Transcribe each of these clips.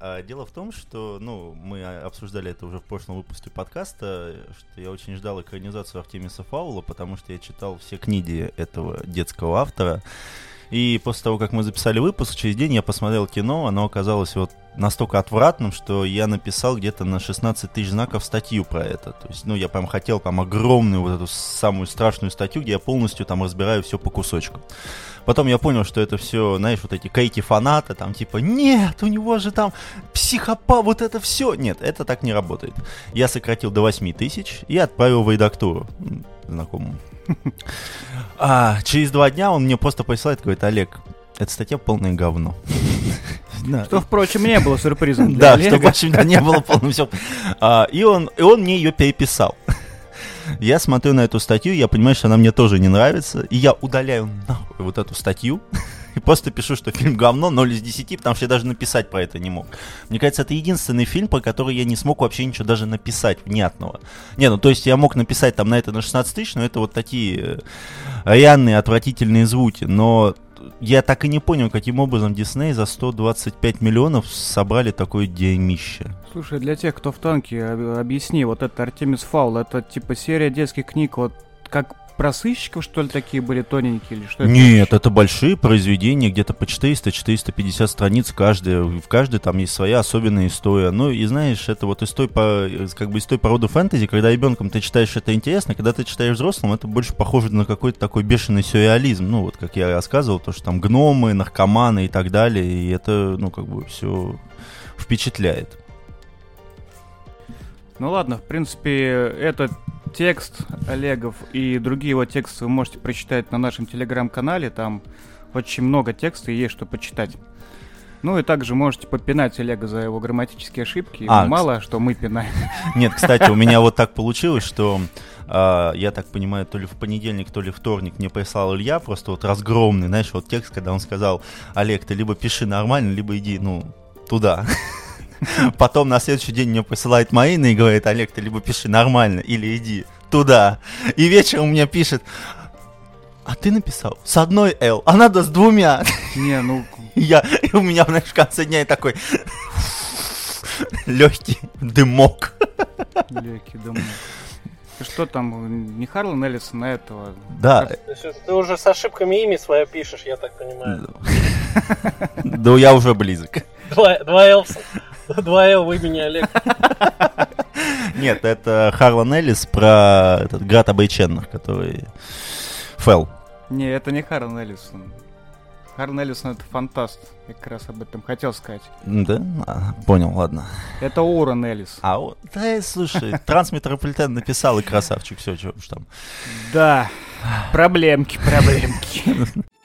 А, дело в том, что, ну, мы обсуждали это уже в прошлом выпуске подкаста, что я очень ждал экранизацию Артемиса Фаула, потому что я читал все книги этого детского автора. И после того, как мы записали выпуск, через день я посмотрел кино, оно оказалось вот настолько отвратным, что я написал где-то на 16 тысяч знаков статью про это. То есть, ну, я прям хотел там огромную вот эту самую страшную статью, где я полностью там разбираю все по кусочкам. Потом я понял, что это все, знаешь, вот эти кейки фанаты, там типа, нет, у него же там психопат, вот это все. Нет, это так не работает. Я сократил до 8 тысяч и отправил в редактуру знакомому. А через два дня он мне просто присылает, говорит, Олег, эта статья полное говно. Что, впрочем, не было сюрпризом Да, что, впрочем, не было полным все. А, и он, и он мне ее переписал. Я смотрю на эту статью, я понимаю, что она мне тоже не нравится, и я удаляю нахуй вот эту статью, и просто пишу, что фильм говно 0 из 10, потому что я даже написать про это не мог. Мне кажется, это единственный фильм, про который я не смог вообще ничего даже написать внятного. Не, ну то есть я мог написать там на это на 16 тысяч, но это вот такие э, реальные отвратительные звуки, но я так и не понял, каким образом Дисней за 125 миллионов собрали такое дерьмище. Слушай, для тех, кто в танке, объясни, вот это Артемис Фаул, это типа серия детских книг, вот как про сыщиков, что ли, такие были тоненькие или что это? Нет, это большие произведения, где-то по 400-450 страниц каждая. В каждой там есть своя особенная история. Ну и знаешь, это вот из той, как бы из той породы фэнтези, когда ребенком ты читаешь это интересно, когда ты читаешь взрослым, это больше похоже на какой-то такой бешеный сюрреализм. Ну вот, как я рассказывал, то, что там гномы, наркоманы и так далее, и это, ну, как бы все впечатляет. Ну ладно, в принципе, этот текст Олегов и другие его тексты вы можете прочитать на нашем телеграм-канале. Там очень много текста и есть что почитать. Ну и также можете попинать Олега за его грамматические ошибки. А, Мало, что мы пинаем. Нет, кстати, у меня вот так получилось, что э, я так понимаю, то ли в понедельник, то ли вторник мне прислал Илья просто вот разгромный, знаешь, вот текст, когда он сказал, Олег, ты либо пиши нормально, либо иди, ну, туда. Потом на следующий день мне присылает Маина и говорит, Олег, ты либо пиши нормально, или иди туда. И вечером мне пишет, а ты написал с одной L, а надо с двумя. Не, ну... Я, и у меня, знаешь, в конце дня такой легкий дымок. Легкий дымок. Что там, не Харлан Эллисон на этого? Да. Ты уже с ошибками имя свое пишешь, я так понимаю. Да я уже близок. Два, два Элса. Два Л в имени Олег. Нет, это Харлан Эллис про этот град обреченных, который Фэл. Не, это не Харлан Эллисон. Харлан Эллисон это фантаст. Я как раз об этом хотел сказать. Да? А, понял, ладно. Это Уоррен Эллис. А, да, слушай, Трансметрополитен написал и красавчик, все, что уж там. Да, проблемки, проблемки.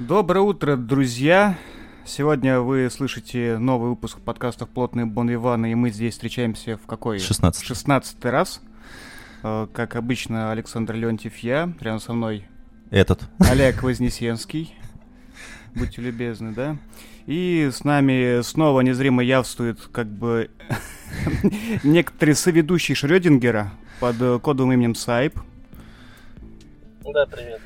Доброе утро, друзья! Сегодня вы слышите новый выпуск подкастов «Плотные Бон Ивана», и мы здесь встречаемся в какой? 16. 16 раз. Э, как обычно, Александр Леонтьев я, рядом со мной этот. Олег Вознесенский. Будьте любезны, да? И с нами снова незримо явствует как бы некоторый соведущий Шрёдингера под кодовым именем Сайп. Да, привет.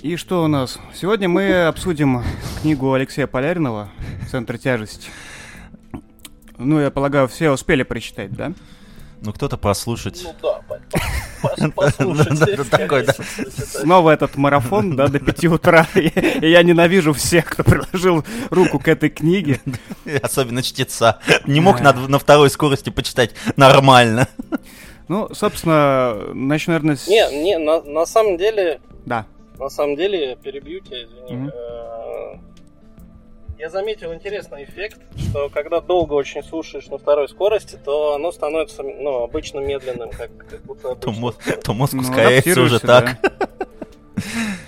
И что у нас? Сегодня мы обсудим книгу Алексея Поляринова «Центр тяжести». Ну, я полагаю, все успели прочитать, да? Ну, кто-то послушать. Ну да, послушать. Снова этот марафон, да, до 5 утра. И я ненавижу всех, кто приложил руку к этой книге. Особенно чтеца. Не мог на второй скорости почитать нормально. Ну, собственно, начну, наверное, с... Не, не, на самом деле... Да. На самом деле, перебью тебя, извини. Mm-hmm. Я заметил интересный эффект, что когда долго очень слушаешь на второй скорости, то оно становится ну, обычно медленным, как, как будто обычно. То, мозг, то мозг ну, ускоряется уже так.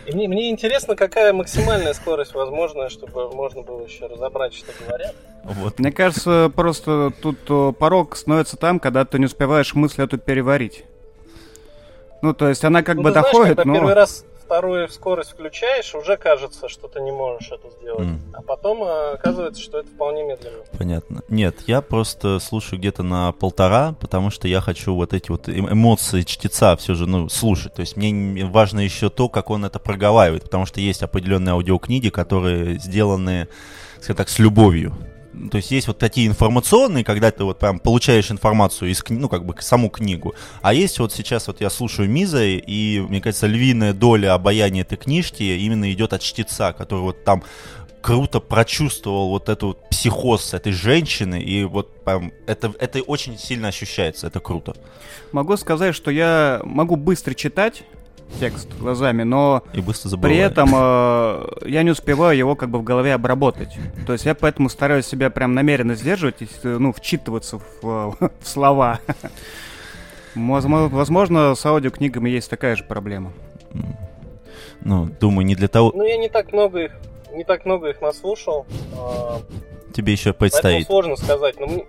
И мне, мне интересно, какая максимальная скорость возможная, чтобы можно было еще разобрать, что говорят. Вот. Мне кажется, просто тут порог становится там, когда ты не успеваешь мысль эту переварить. Ну, то есть она как ну, бы ты доходит, знаешь, когда но... первый раз вторую скорость включаешь, уже кажется, что ты не можешь это сделать. М. А потом э, оказывается, что это вполне медленно. Понятно. Нет, я просто слушаю где-то на полтора, потому что я хочу вот эти вот эм- эмоции чтеца все же, ну, слушать. То есть мне важно еще то, как он это проговаривает, потому что есть определенные аудиокниги, которые сделаны, скажем так, с любовью. То есть есть вот такие информационные, когда ты вот прям получаешь информацию из, ну, как бы саму книгу. А есть вот сейчас вот я слушаю Миза, и, мне кажется, львиная доля обаяния этой книжки именно идет от чтеца, который вот там круто прочувствовал вот эту вот психоз этой женщины, и вот прям это, это очень сильно ощущается, это круто. Могу сказать, что я могу быстро читать текст глазами, но И быстро забываю. при этом э, я не успеваю его как бы в голове обработать. То есть я поэтому стараюсь себя прям намеренно сдерживать, и, э, ну, вчитываться в, э, в слова. Возможно, с аудиокнигами есть такая же проблема. Ну, думаю, не для того... Ну, я не так много их, не так много их наслушал. а, Тебе еще Поэтому предстоит. сложно сказать. Но мне-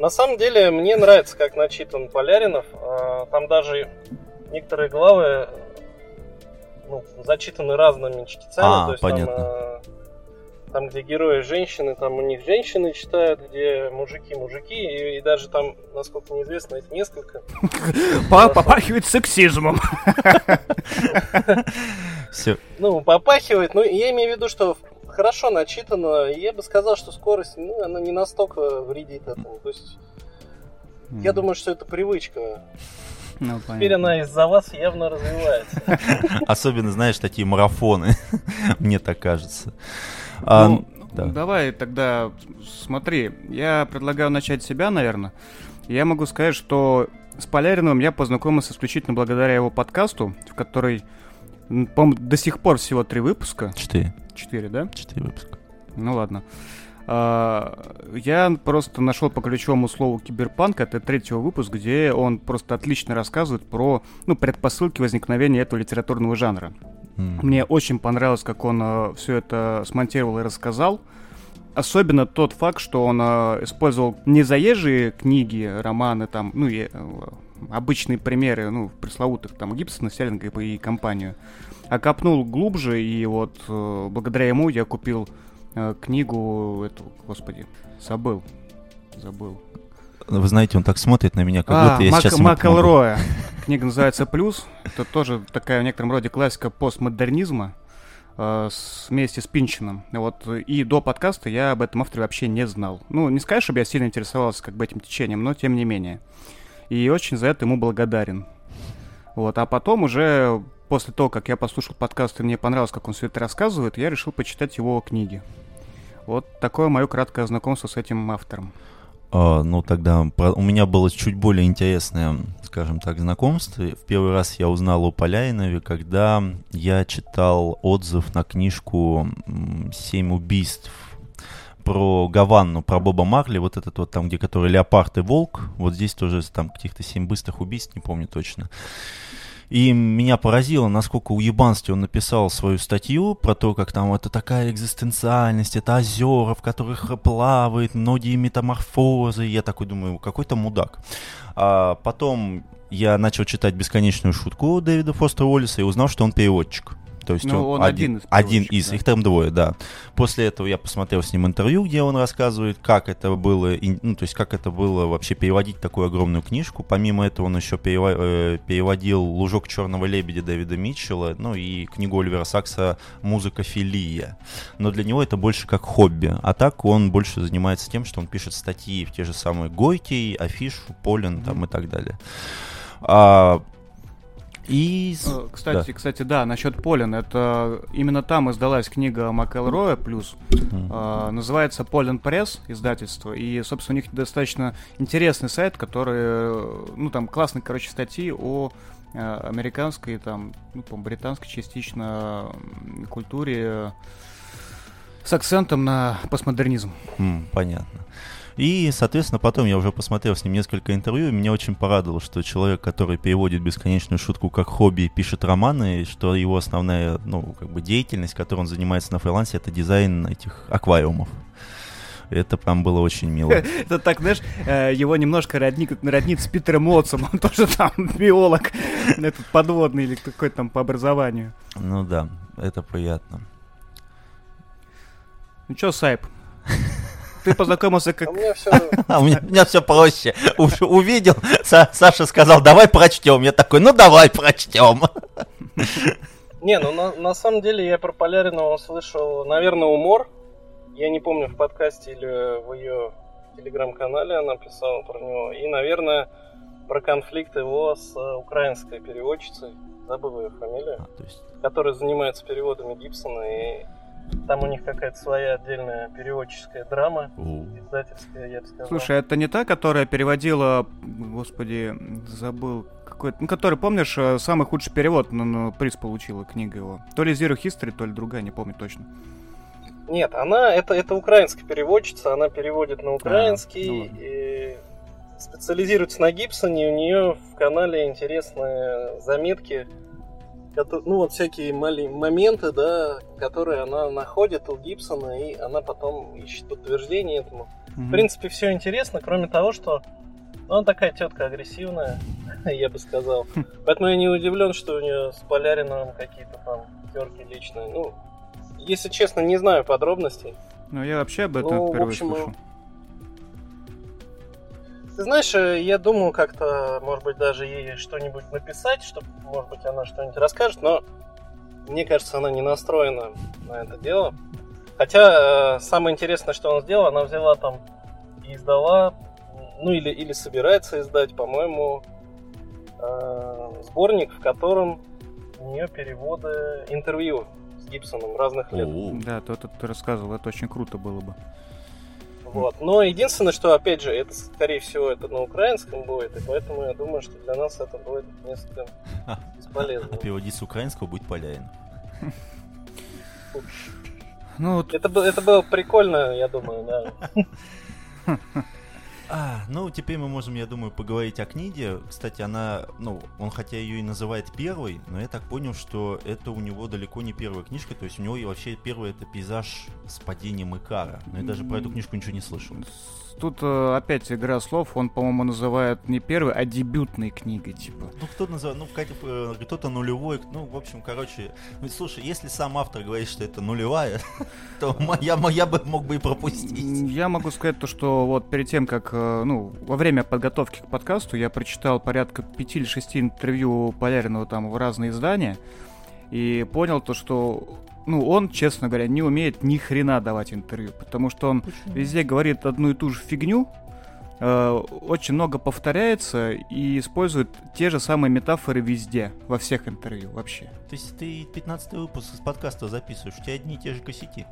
на самом деле мне нравится, как начитан Поляринов. А, Там даже некоторые главы ну, зачитаны разными чтецами. А, То есть понятно. Там, а, там, где герои женщины, там у них женщины читают, где мужики мужики, и, и даже там, насколько мне известно, их несколько. По- Попахивает сексизмом. Все. Ну, попахивает. Ну, я имею в виду, что хорошо начитано. Я бы сказал, что скорость, ну, она не настолько вредит этому. То есть, я думаю, что это привычка. Ну, Теперь она из-за вас явно развивается. Особенно, знаешь, такие марафоны. Мне так кажется. А, Ну, да. Давай тогда смотри, я предлагаю начать с себя, наверное. Я могу сказать, что с Поляриновым я познакомился исключительно благодаря его подкасту, в который, по-моему, до сих пор всего три выпуска. Четыре. Четыре, да? Четыре выпуска. Ну ладно. А, Я просто нашел по ключевому слову киберпанк, это третий выпуск, где он просто отлично рассказывает про ну, предпосылки возникновения этого литературного жанра. М. Мне очень понравилось, как он все это смонтировал и рассказал. Особенно тот факт, что он э, использовал не заезжие книги, романы, там, ну, и, э, обычные примеры, ну, пресловутых, там, Гибсона, Селлинга и компанию, а копнул глубже, и вот э, благодаря ему я купил э, книгу эту, господи, забыл, забыл. Вы знаете, он так смотрит на меня, как А, будто я Мак- сейчас. Макэлроя. Книга называется «Плюс». Это тоже такая в некотором роде классика постмодернизма э, вместе с Пинчином. Вот, и до подкаста я об этом авторе вообще не знал. Ну, не сказать, чтобы я сильно интересовался как бы этим течением, но тем не менее. И очень за это ему благодарен. Вот, а потом уже после того, как я послушал подкаст и мне понравилось, как он все это рассказывает, я решил почитать его книги. Вот такое мое краткое знакомство с этим автором. А, ну, тогда у меня было чуть более интересное, скажем так, знакомство. В первый раз я узнал о Поляинове, когда я читал отзыв на книжку «Семь убийств» про Гаванну, про Боба Марли, вот этот вот там, где который леопард и волк. Вот здесь тоже там каких-то семь быстрых убийств, не помню точно. И меня поразило, насколько уебански он написал свою статью про то, как там это такая экзистенциальность, это озера, в которых плавает многие метаморфозы. Я такой думаю, какой-то мудак. А потом я начал читать «Бесконечную шутку» Дэвида Фостера Уоллиса и узнал, что он переводчик. То есть Ну, он один из один из, да. их там двое, да. После этого я посмотрел с ним интервью, где он рассказывает, как это было, ну, то есть как это было вообще переводить такую огромную книжку. Помимо этого он еще э, переводил «Лужок черного лебедя» Дэвида Митчелла, ну и книгу Оливера Сакса «Музыка филия». Но для него это больше как хобби. А так он больше занимается тем, что он пишет статьи в те же самые Гойки, Афишу, Полин там и так далее. А, и... Э, Кстати, кстати, да, насчет Полин, это именно там издалась книга Макэлроя плюс. Мгм. э, называется Полин Пресс издательство. И, собственно, у них достаточно интересный сайт, который, ну, там классные, короче, статьи о э, американской, там, ну, по британской частично культуре с акцентом на постмодернизм. М, понятно. И, соответственно, потом я уже посмотрел с ним несколько интервью, и меня очень порадовало, что человек, который переводит бесконечную шутку как хобби и пишет романы, и что его основная, ну, как бы деятельность, которой он занимается на фрилансе, это дизайн этих аквариумов. Это прям было очень мило. Это так, знаешь, э, его немножко роднит, роднит с Питером Мотсом. Он тоже там биолог, этот подводный или какой-то там по образованию. Ну да, это приятно. Ну чё, Сайп? Ты познакомился как... А у меня все... А у меня, все проще. Увидел, Са- Саша сказал, давай прочтем. Я такой, ну давай прочтем. Не, ну на, на самом деле я про Поляринова услышал, наверное, умор. Я не помню, в подкасте или в ее телеграм-канале она писала про него. И, наверное, про конфликт его с э, украинской переводчицей, забыл ее фамилию, А, есть, которая занимается переводами Гибсона. И там у них какая-то своя отдельная переводческая драма, издательская, я бы сказал. Слушай, это не та, которая переводила, господи, забыл, какой-то, ну, который, помнишь, э, самый худший перевод, ну, ну, приз получила книга его. То ли Zero History, то ли другая, не помню точно. Нет, она это, это украинская переводчица, она переводит на ну украинский ладно. и специализируется на Гибсоне. У нее в канале интересные заметки, ну вот всякие мали- моменты, да, которые она находит у Гибсона, и она потом ищет подтверждение этому. В принципе, все интересно, кроме того, что ну, она такая тетка агрессивная, я бы сказал. Поэтому я не удивлен, что у нее с Поляриновым какие-то там терки личные. Ну, если честно, не знаю подробностей. Ну, я вообще об этом Ну, в впервые общем, слышу. Ты знаешь, э, я думал как-то, может быть, даже ей что-нибудь написать, чтобы, может быть, она что-нибудь расскажет, но мне кажется, она не настроена на это дело. Хотя э, самое интересное, что она сделала, она взяла там и издала, ну или, или собирается издать, по-моему, э, сборник, в котором у нее переводы интервью с Гибсоном разных лет. Да, то, то ты рассказывал, это очень круто было бы. Вот. Но единственное, что, опять же, это, скорее всего, это на украинском будет, и поэтому я думаю, что для нас это будет несколько бесполезно. а переводить с украинского будет Полярин. Ну, вот, Это, это было прикольно, я думаю, да. А, ну, теперь мы можем, я думаю, поговорить о книге. Кстати, она, ну, он хотя ее и называет первой, но я так понял, что это у него далеко не первая книжка. То есть у него и вообще первый это пейзаж с падением Икара. Но я даже про эту книжку ничего не слышал. Тут э, опять игра слов, он, по-моему, называет не первой, а дебютной книгой, типа. Ну, кто называет, ну, Катя, э, кто-то нулевой, ну, в общем, короче, ну, слушай, если сам автор говорит, что это нулевая, то я, я бы мог бы и пропустить. Я могу сказать то, что вот перед тем, как, э, ну, во время подготовки к подкасту я прочитал порядка пяти или шести интервью Поляринова там в разные издания и понял то, что, ну, он, честно говоря, не умеет ни хрена давать интервью, потому что он везде говорит одну и ту же фигню, очень много повторяется и использует те же самые метафоры везде, во всех интервью вообще. То есть ты 15 выпуск из подкаста записываешь, у тебя одни и те же косяки.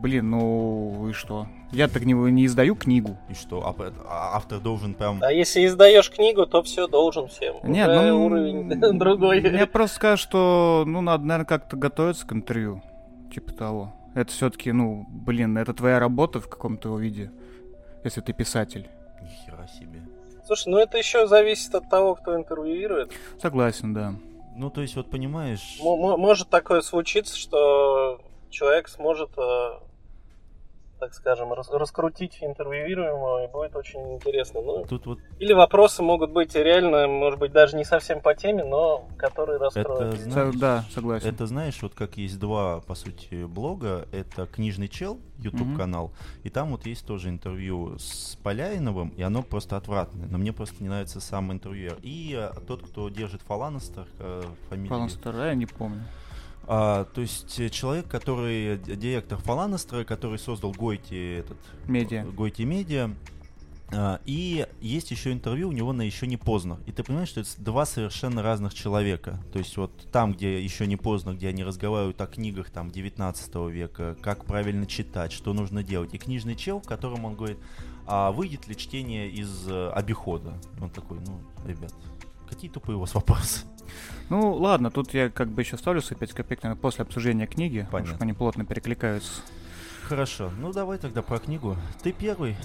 Блин, ну и что? Я так не, не издаю книгу. И что, а, а автор должен прям... А если издаешь книгу, то все должен всем. Нет, Уже ну, уровень другой. Мне просто скажут, что, ну, надо, наверное, как-то готовиться к интервью. Типа того. Это все-таки, ну, блин, это твоя работа в каком-то его виде, если ты писатель. Слушай, ну это еще зависит от того, кто интервьюирует. Согласен, да. Ну, то есть, вот понимаешь... М- м- может такое случиться, что человек сможет, э, так скажем, рас- раскрутить интервьюируемого, и будет очень интересно. Ну, Тут вот или вопросы могут быть реально, может быть, даже не совсем по теме, но которые это, раскроют. Со- знаешь, да, согласен. это знаешь, вот как есть два, по сути, блога. Это «Книжный чел», YouTube-канал, и там вот есть тоже интервью с Поляиновым, и оно просто отвратное. Но мне просто не нравится сам интервьюер. И э, тот, кто держит Фаланестер, э, фамилия... Фаланстер, я не помню. А, то есть э, человек, который директор Фаланестера, который создал Гойти этот Медиа. Гойти Медиа. А, И есть еще интервью у него на еще не поздно. И ты понимаешь, что это два совершенно разных человека. То есть вот там, где еще не поздно, где они разговаривают о книгах там 19 века, как правильно читать, что нужно делать. И книжный чел, в котором он говорит, а выйдет ли чтение из э, обихода? Он такой, ну, ребят, какие тупые у вас вопросы? Ну, ладно, тут я как бы еще ставлю свои 5 копеек, наверное, после обсуждения книги, потому Понятно. что они плотно перекликаются. Хорошо, ну давай тогда про книгу. Ты первый.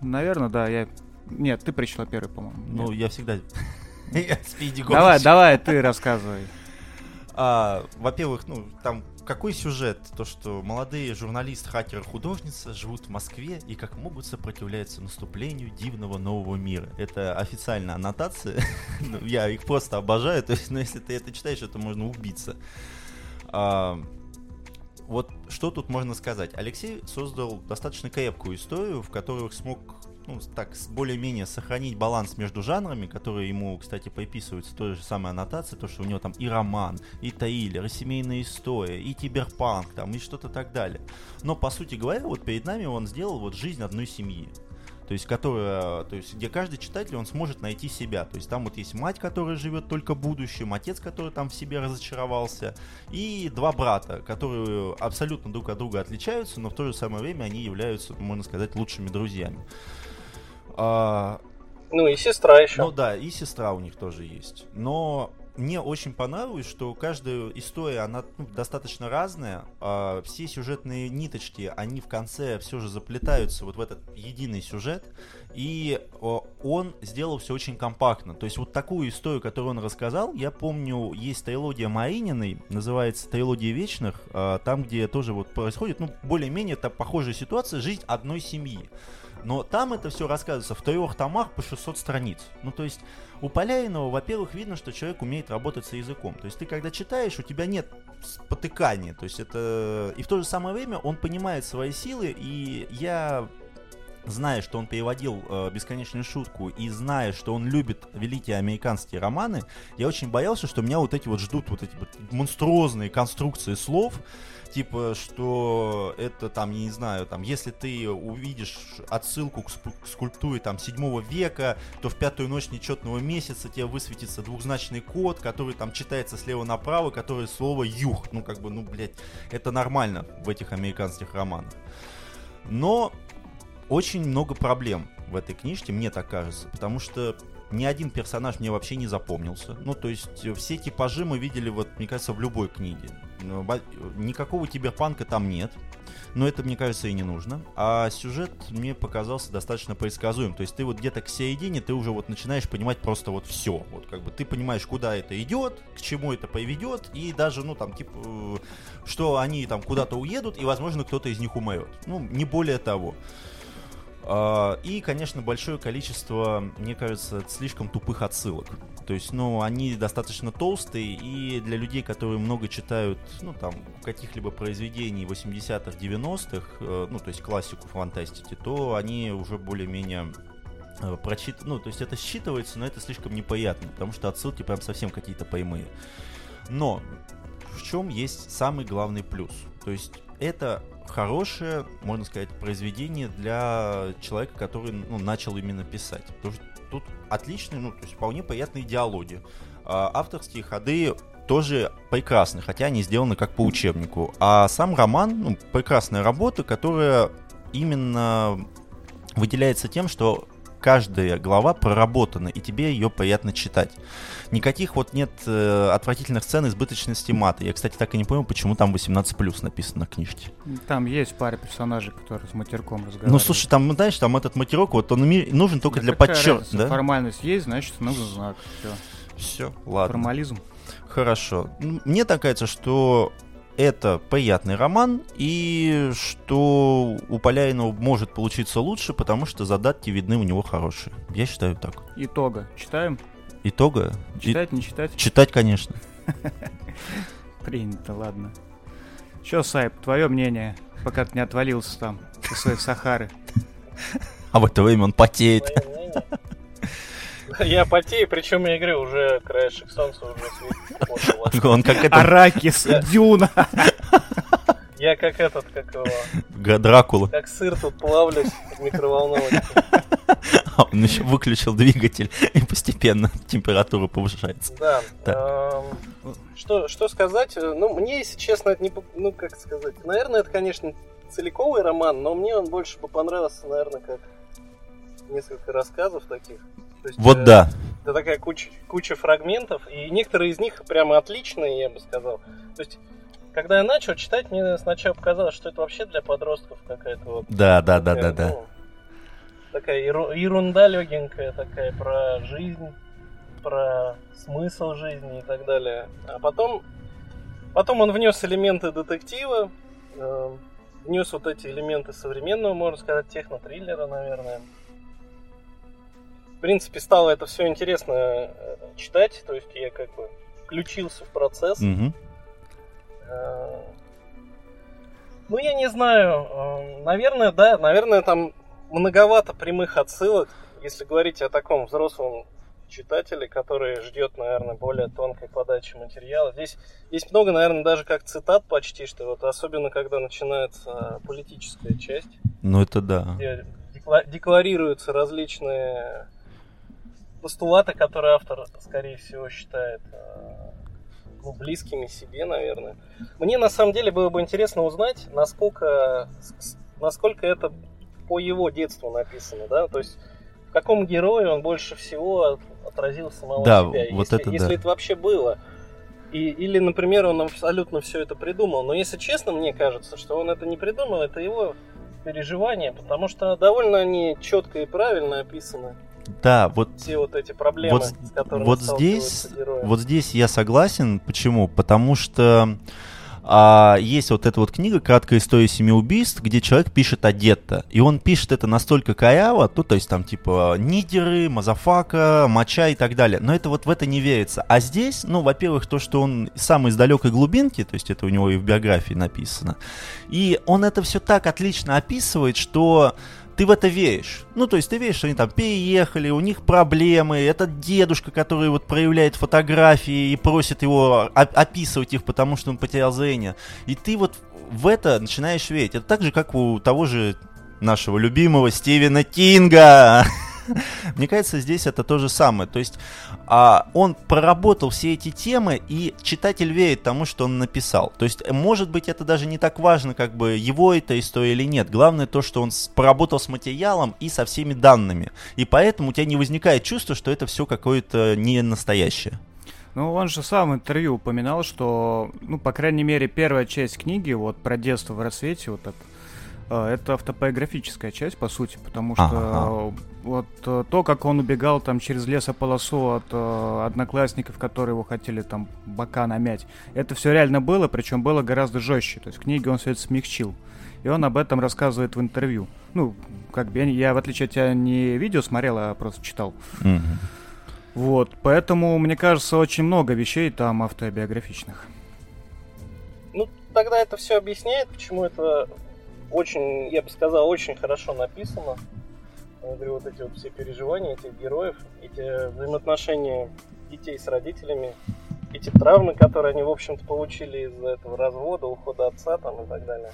Наверное, да, я... Нет, ты прочла первый, по-моему. Ну, Нет. я всегда... Давай, давай, ты рассказывай. А, во-первых, ну, там какой сюжет? То, что молодые журналист, хакер, художница живут в Москве и как могут сопротивляться наступлению дивного нового мира. Это официальная аннотация. Ну, я их просто обожаю. То есть, ну, если ты это читаешь, это можно убиться. А, вот что тут можно сказать? Алексей создал достаточно крепкую историю, в которой смог ну, так, более-менее сохранить баланс между жанрами, которые ему, кстати, приписываются той же самой аннотации, то, что у него там и роман, и триллер, и семейная история, и киберпанк, там, и что-то так далее. Но, по сути говоря, вот перед нами он сделал вот жизнь одной семьи то есть, которая, то есть, где каждый читатель, он сможет найти себя. То есть, там вот есть мать, которая живет только будущим, отец, который там в себе разочаровался, и два брата, которые абсолютно друг от друга отличаются, но в то же самое время они являются, можно сказать, лучшими друзьями. А... Ну и сестра еще. Ну да, и сестра у них тоже есть. Но мне очень понравилось, что каждая история, она ну, достаточно разная. А все сюжетные ниточки, они в конце все же заплетаются вот в этот единый сюжет. И он сделал все очень компактно. То есть вот такую историю, которую он рассказал, я помню, есть трилогия Марининой, называется «Трилогия вечных», а, там, где тоже вот происходит, ну, более-менее это похожая ситуация, жизнь одной семьи. Но там это все рассказывается в трех томах по 600 страниц. Ну, то есть у Поляйного, во-первых, видно, что человек умеет работать с языком. То есть ты когда читаешь, у тебя нет спотыкания. То есть это... И в то же самое время он понимает свои силы, и я зная, что он переводил э, «Бесконечную шутку» и зная, что он любит великие американские романы, я очень боялся, что меня вот эти вот ждут вот эти вот монструозные конструкции слов, типа, что это там, я не знаю, там, если ты увидишь отсылку к, к скульптуре там 7 века, то в пятую ночь нечетного месяца тебе высветится двухзначный код, который там читается слева направо, который слово юх. Ну, как бы, ну, блядь, это нормально в этих американских романах. Но очень много проблем в этой книжке, мне так кажется, потому что ни один персонаж мне вообще не запомнился. Ну, то есть э, все типажи мы видели, вот, мне кажется, в любой книге. Ну, никакого киберпанка там нет. Но это, мне кажется, и не нужно. А сюжет мне показался достаточно предсказуем. То есть ты вот где-то к середине, ты уже вот начинаешь понимать просто вот все. Вот как бы ты понимаешь, куда это идет, к чему это поведет, и даже, ну, там, типа, э, что они там куда-то уедут, и, возможно, кто-то из них умрет. Ну, не более того. А, и, конечно, большое количество, мне кажется, слишком тупых отсылок. То есть, ну, они достаточно толстые, и для людей, которые много читают, ну, там, каких-либо произведений 80-х, 90-х, э, ну, то есть классику фантастики, то они уже более-менее э, прочит... Ну, то есть это считывается, но это слишком неприятно, потому что отсылки прям совсем какие-то поймые. Но в чем есть самый главный плюс? То есть это хорошее, можно сказать, произведение для человека, который ну, начал именно писать. Потому что тут отличные, ну, то есть вполне приятные диалоги. А, авторские ходы тоже прекрасны, хотя они сделаны как по учебнику. А сам роман, ну, прекрасная работа, которая именно выделяется тем, что каждая глава проработана, и тебе ее приятно читать. Никаких вот нет э, отвратительных сцен избыточности мата. Я, кстати, так и не понял, почему там 18+, написано на книжке. Там есть пара персонажей, которые с матерком разговаривают. Ну, слушай, там, знаешь, там этот матерок, вот он нужен только да для подчеркивания. Да? Формальность есть, значит, нужен знак. Все. Все, ладно. Формализм. Хорошо. Мне так кажется, что это приятный роман, и что у Поляринова может получиться лучше, потому что задатки видны у него хорошие. Я считаю так. Итога. Читаем? Итога? Читать, И... не читать? Читать, конечно. Принято, ладно. Че, Сайп, твое мнение, пока ты не отвалился там со своей Сахары? А в это время он потеет. Я потею, причем я говорю, уже краешек солнца уже светит. Он как это... Аракис, Дюна. Я как этот, как его... Дракула. Как сыр тут плавлюсь в микроволновке. А он еще выключил двигатель, и постепенно температура повышается. Да. Эм, что, что сказать? Ну, мне, если честно, это не... Ну, как сказать? Наверное, это, конечно, целиковый роман, но мне он больше бы понравился, наверное, как несколько рассказов таких. Есть, вот э, да. Это такая куча, куча фрагментов, и некоторые из них прямо отличные, я бы сказал. То есть, когда я начал читать, мне сначала показалось, что это вообще для подростков какая-то вот. Да, да, такая, да, да, ну, да. Такая ерунда легенькая такая про жизнь, про смысл жизни и так далее. А потом Потом он внес элементы детектива, э, внес вот эти элементы современного, можно сказать, техно-триллера, наверное. В принципе, стало это все интересно э, читать, то есть я как бы включился в процесс. Э, Ну, я не знаю. э, Наверное, да, наверное, там многовато прямых отсылок, если говорить о таком взрослом читателе, который ждет, наверное, более тонкой подачи материала. Здесь есть много, наверное, даже как цитат почти, что вот особенно когда начинается политическая часть, Ну это да. где декла- декларируются различные постулаты, которые автор, скорее всего, считает э, ну, близкими себе, наверное. Мне на самом деле было бы интересно узнать, насколько, насколько это по его детству написано, да, то есть в каком герое он больше всего от- отразил самого Да, себя, вот если, это если да. это вообще было. И, или, например, он абсолютно все это придумал. Но если честно, мне кажется, что он это не придумал, это его переживания, потому что довольно они четко и правильно описаны. Да, вот Все вот эти проблемы, Вот- с которыми вот здесь, вот здесь я согласен. Почему? Потому что а, есть вот эта вот книга «Краткая история семи убийств», где человек пишет о гетто. И он пишет это настолько коряво, ну, то есть там типа нигеры, motherfucka, моча и так далее. Но это вот в это не верится. А здесь, ну, во-первых, то, что он сам из далекой глубинки, то есть это у него и в биографии написано. И он это все так отлично описывает, что ты в это веришь. Ну, то есть ты веришь, что они там переехали, у них проблемы, этот дедушка, который вот проявляет фотографии и просит его описывать их, потому что он потерял зрение. И ты вот в это начинаешь верить. Это так же, как у того же нашего любимого Стивена Кинга. Мне кажется, здесь это то же самое. То есть а, он проработал все эти темы, и читатель верит тому, что он написал. То есть, может быть, это даже не так важно, как бы его эта история или нет. Главное то, что он поработал с материалом и со всеми данными. И поэтому у тебя не возникает чувство, что это все какое-то не настоящее. Ну, он же сам в интервью упоминал, что, ну, по крайней мере, первая часть книги, вот, про детство в рассвете, вот это, э, это автобиографическая часть, по сути, потому что Ага. Вот э, то, как он убегал там через лесополосу от э, одноклассников, которые его хотели там бока намять, это все реально было, причем было гораздо жестче, то есть в книге он все это смягчил. И он об этом рассказывает в интервью. Ну, как бы я, я, в отличие от тебя, не видео смотрел, а просто читал. Мгм. Вот, поэтому, мне кажется, очень много вещей там автобиографичных. Ну, тогда это все объясняет, почему это очень, я бы сказал, очень хорошо написано. Я говорю, вот эти вот все переживания этих героев, эти взаимоотношения детей с родителями, эти травмы, которые они, в общем-то, получили из-за этого развода, ухода отца там и так далее.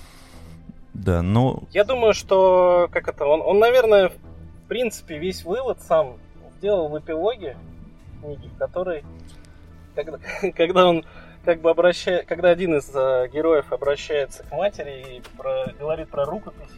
Да, ну, Я думаю, что, как это, он, он, наверное, в принципе, весь вывод сам сделал в эпилоге книги, в которой, когда, когда он как бы обращает, когда один из э, героев обращается к матери и про- говорит про рукопись,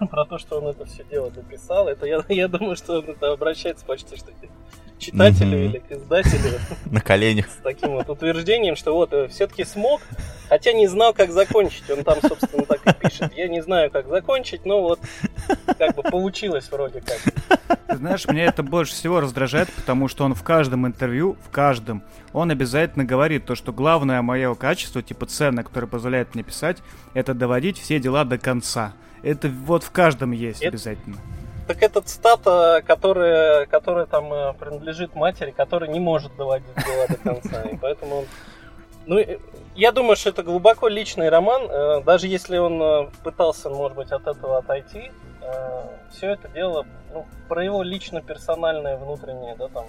про то, что он это все дело дописал, это я, я думаю, что он это обращается почти что к читателю Мгм. или к издателю на коленях. с таким вот утверждением, что вот все-таки смог, хотя не знал, как закончить. Он там, собственно, так и пишет. Я не знаю, как закончить, но вот как бы получилось вроде как. Ты знаешь, меня это больше всего раздражает, потому что он в каждом интервью, в каждом, он обязательно говорит то, что главное мое качество, типа ценное, которое позволяет мне писать, это доводить все дела до конца. Это вот в каждом есть Это- обязательно. Так это цитата, которая, которая там э, принадлежит матери, которая не может доводить дела до конца. И поэтому. Ну, э, я думаю, что это глубоко личный роман. э, Даже если он э, пытался, может быть, от этого отойти, все это дело ну, про его лично-персональное внутреннее, да, там,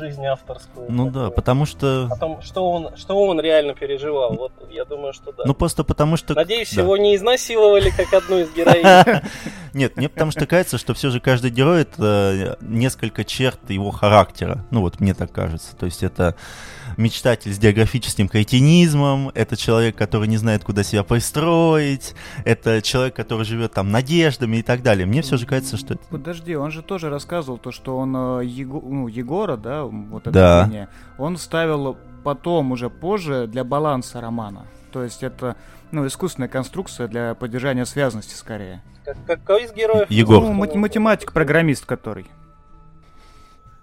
жизнь авторскую. Ну да, такую. потому что... О том, что он, что он реально переживал. Вот я думаю, что да. Ну просто потому что... Надеюсь, да. его не изнасиловали, как одну из героинь. Нет, мне потому что кажется, что все же каждый герой это несколько черт его характера. Ну вот мне так кажется. То есть это мечтатель с географическим кретинизмом, это человек, который не знает, куда себя пристроить, это человек, который живет там надеждами и так далее. Мне все же кажется, что это... Подожди, он же тоже рассказывал то, что он э, Его- ну, Егора, да, вот это Да. линия, он ставил потом, уже позже, для баланса романа. То есть это, ну, искусственная конструкция для поддержания связности скорее. Как- Какой из героев? Егор. Ну, мат- математик-программист который.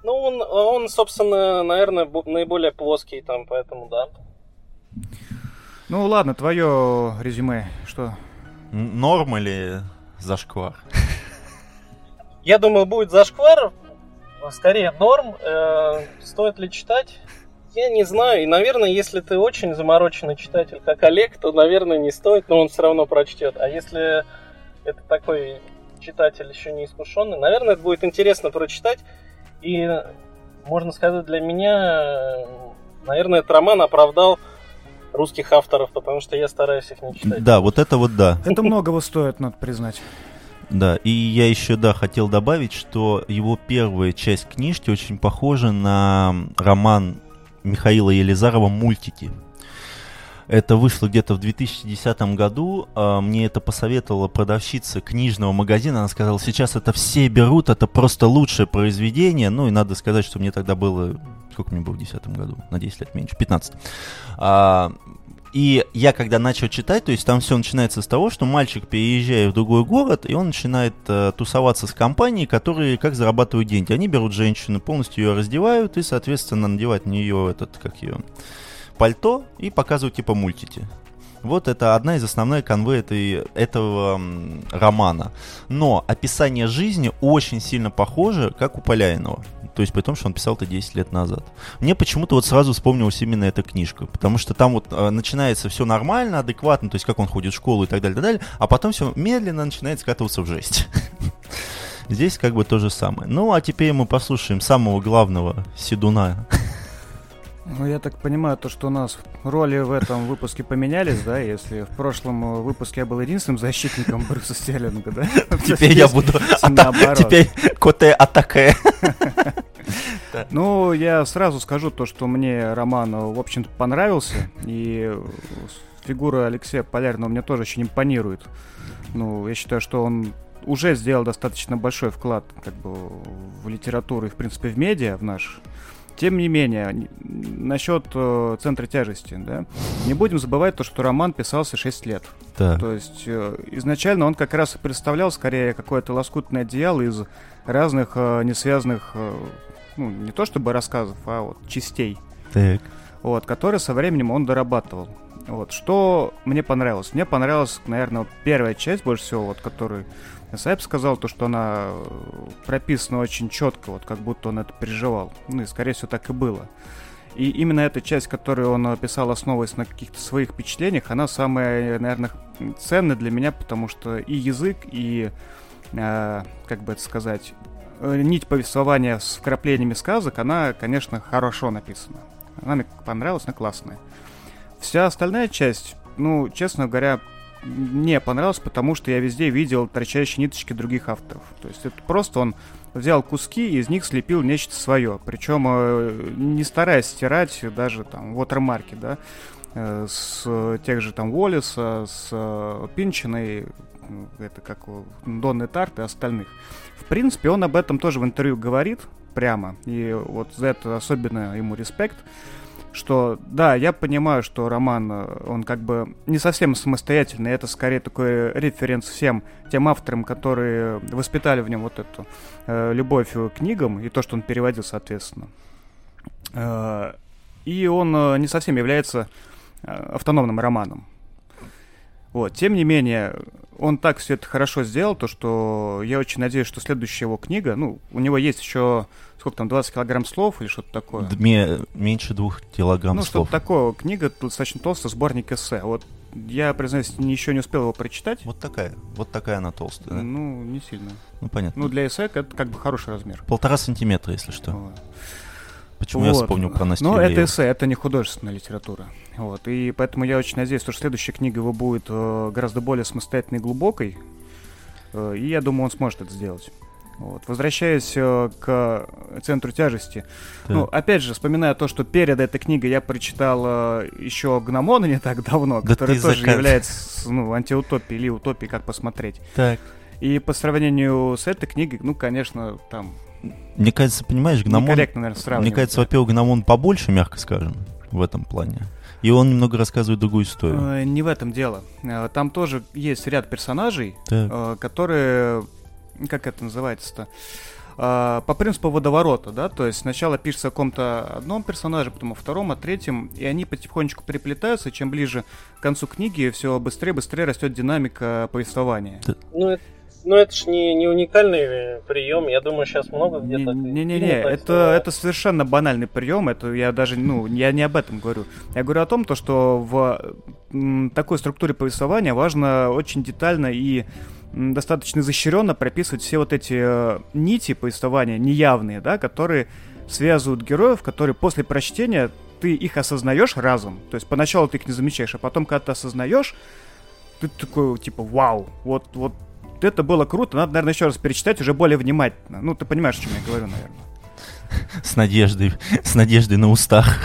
Ну, он, он, собственно, наверное, бо- наиболее плоский там, поэтому да. Ну ладно, твое резюме, что? Норм или зашквар? Я думаю, будет зашквар, скорее норм. Э, стоит ли читать? Я не знаю. И, наверное, если ты очень замороченный читатель, как Олег, то, наверное, не стоит, но он все равно прочтет. А если это такой читатель еще не искушенный, наверное, это будет интересно прочитать. И, можно сказать, для меня, наверное, этот роман оправдал русских авторов, потому что я стараюсь их не читать. Да, вот это вот да. Это многого стоит, надо признать. Да, и я еще, да, хотел добавить, что его первая часть книжки очень похожа на роман Михаила Елизарова «Мультики». Это вышло где-то в 2010 году. А, мне это посоветовала продавщица книжного магазина. Она сказала, сейчас это все берут, это просто лучшее произведение. Ну и надо сказать, что мне тогда было... Сколько мне было в 2010 году? На 10 лет меньше. 15. А, и я когда начал читать, то есть там все начинается с того, что мальчик переезжает в другой город, и он начинает э, тусоваться с компанией, которые как зарабатывают деньги. Они берут женщину, полностью ее раздевают и, соответственно, надевают на нее этот, как ее, пальто и показывают типа мультики. Вот это одна из основных конвы этой, этого романа. Но описание жизни очень сильно похоже, как у Поляйнова. То есть при том, что он писал это 10 лет назад. Мне почему-то вот сразу вспомнилась именно эта книжка. Потому что там вот э, начинается все нормально, адекватно, то есть как он ходит в школу и так далее, так далее. А потом все медленно начинает скатываться в жесть. Здесь как бы то же самое. Ну, а теперь мы послушаем самого главного седуна ну, я так понимаю, то, что у нас роли в этом выпуске поменялись, да? Если в прошлом выпуске я был единственным защитником Брюса Стерлинга, да? Теперь я буду... Теперь Коте Атаке. Ну, я сразу скажу то, что мне роман, в общем-то, понравился. И фигура Алексея Полярного мне тоже очень импонирует. Ну, я считаю, что он уже сделал достаточно большой вклад как бы, в литературу и, в принципе, в медиа, в наш тем не менее, насчет э, центра тяжести, да, не будем забывать то, что роман писался 6 лет. Да. То есть э, изначально он как раз и представлял скорее какое-то лоскутное одеяло из разных э, несвязанных, э, ну, не то чтобы рассказов, а вот частей. Так. Вот, которые со временем он дорабатывал. Вот, что мне понравилось? Мне понравилась, наверное, первая часть больше всего, вот, которую Сайп сказал то, что она э, прописана очень четко, вот как будто он это переживал. Ну и, скорее всего, так и было. И именно эта часть, которую он писал, основываясь на каких-то своих впечатлениях, она самая, наверное, ценная для меня, потому что и язык, и, э, как бы это сказать, э, нить повествования с вкраплениями сказок, она, конечно, хорошо написана. Она мне понравилась, она классная. Вся остальная часть, ну, честно говоря, не понравилось, потому что я везде видел торчащие ниточки других авторов. То есть это просто он взял куски и из них слепил нечто свое. Причем э, не стараясь стирать даже там вотермарки, да, э, с тех же там Уоллиса, с э, это как Донны Тарт и остальных. В принципе, он об этом тоже в интервью говорит прямо, и вот за это особенно ему респект что да, я понимаю, что роман, э, он как бы не совсем самостоятельный, это скорее такой референс всем тем авторам, которые воспитали в нем вот эту э, любовь к книгам и то, что он переводил, соответственно. Э, и он э, не совсем является э, автономным романом. Вот. Тем не менее, он так все это хорошо сделал, то что я очень надеюсь, что следующая его книга, ну, у него есть еще сколько там, 20 килограмм слов или что-то такое? Мне меньше двух килограмм ну, слов. Ну, что-то такое. Книга достаточно толстая, сборник эссе. Вот я, признаюсь, еще не успел его прочитать. Вот такая, вот такая она толстая. Да? Ну, не сильно. Ну, понятно. Ну, для эссе это как бы хороший размер. Полтора сантиметра, если что. Вот. Почему вот. я вспомнил про Настю Ну, это эссе, это не художественная литература. Вот. И поэтому я очень надеюсь, что следующая книга его будет э, гораздо более самостоятельной и глубокой. Э, и я думаю, он сможет это сделать. Вот. Возвращаясь э, к центру тяжести. Да. Ну, опять же, вспоминая то, что перед этой книгой я прочитал э, еще Гномона не так давно, да который тоже заказ. является ну, антиутопией или утопией, как посмотреть. Так. И по сравнению с этой книгой, ну, конечно, там... Мне кажется, понимаешь, Гномон... Некорректно, наверное, сравнивать. Мне кажется, во-первых, Гномон побольше, мягко скажем, в этом плане. И он немного рассказывает другую историю. Э, не в этом дело. Там тоже есть ряд персонажей, так. которые как это называется-то? э, по принципу водоворота, да, то есть сначала пишется о каком-то одном персонаже, потом о втором, о третьем, и они потихонечку переплетаются, чем ближе к концу книги, все быстрее быстрее растет динамика повествования. Ну, это ну, это ж не, не уникальный прием. Я думаю, сейчас много где-то. Не-не-не, это, это совершенно банальный прием. Это я даже, ну, я не об этом говорю. Я говорю о том, то, что в такой структуре повествования важно очень детально и достаточно изощренно прописывать все вот эти э, нити повествования, неявные, да, которые связывают героев, которые после прочтения ты их осознаешь разом. То есть поначалу ты их не замечаешь, а потом, когда ты осознаешь, ты такой, типа, вау, вот, вот это было круто, надо, наверное, еще раз перечитать уже более внимательно. Ну, ты понимаешь, о чем я говорю, наверное. С надеждой, с надеждой на устах.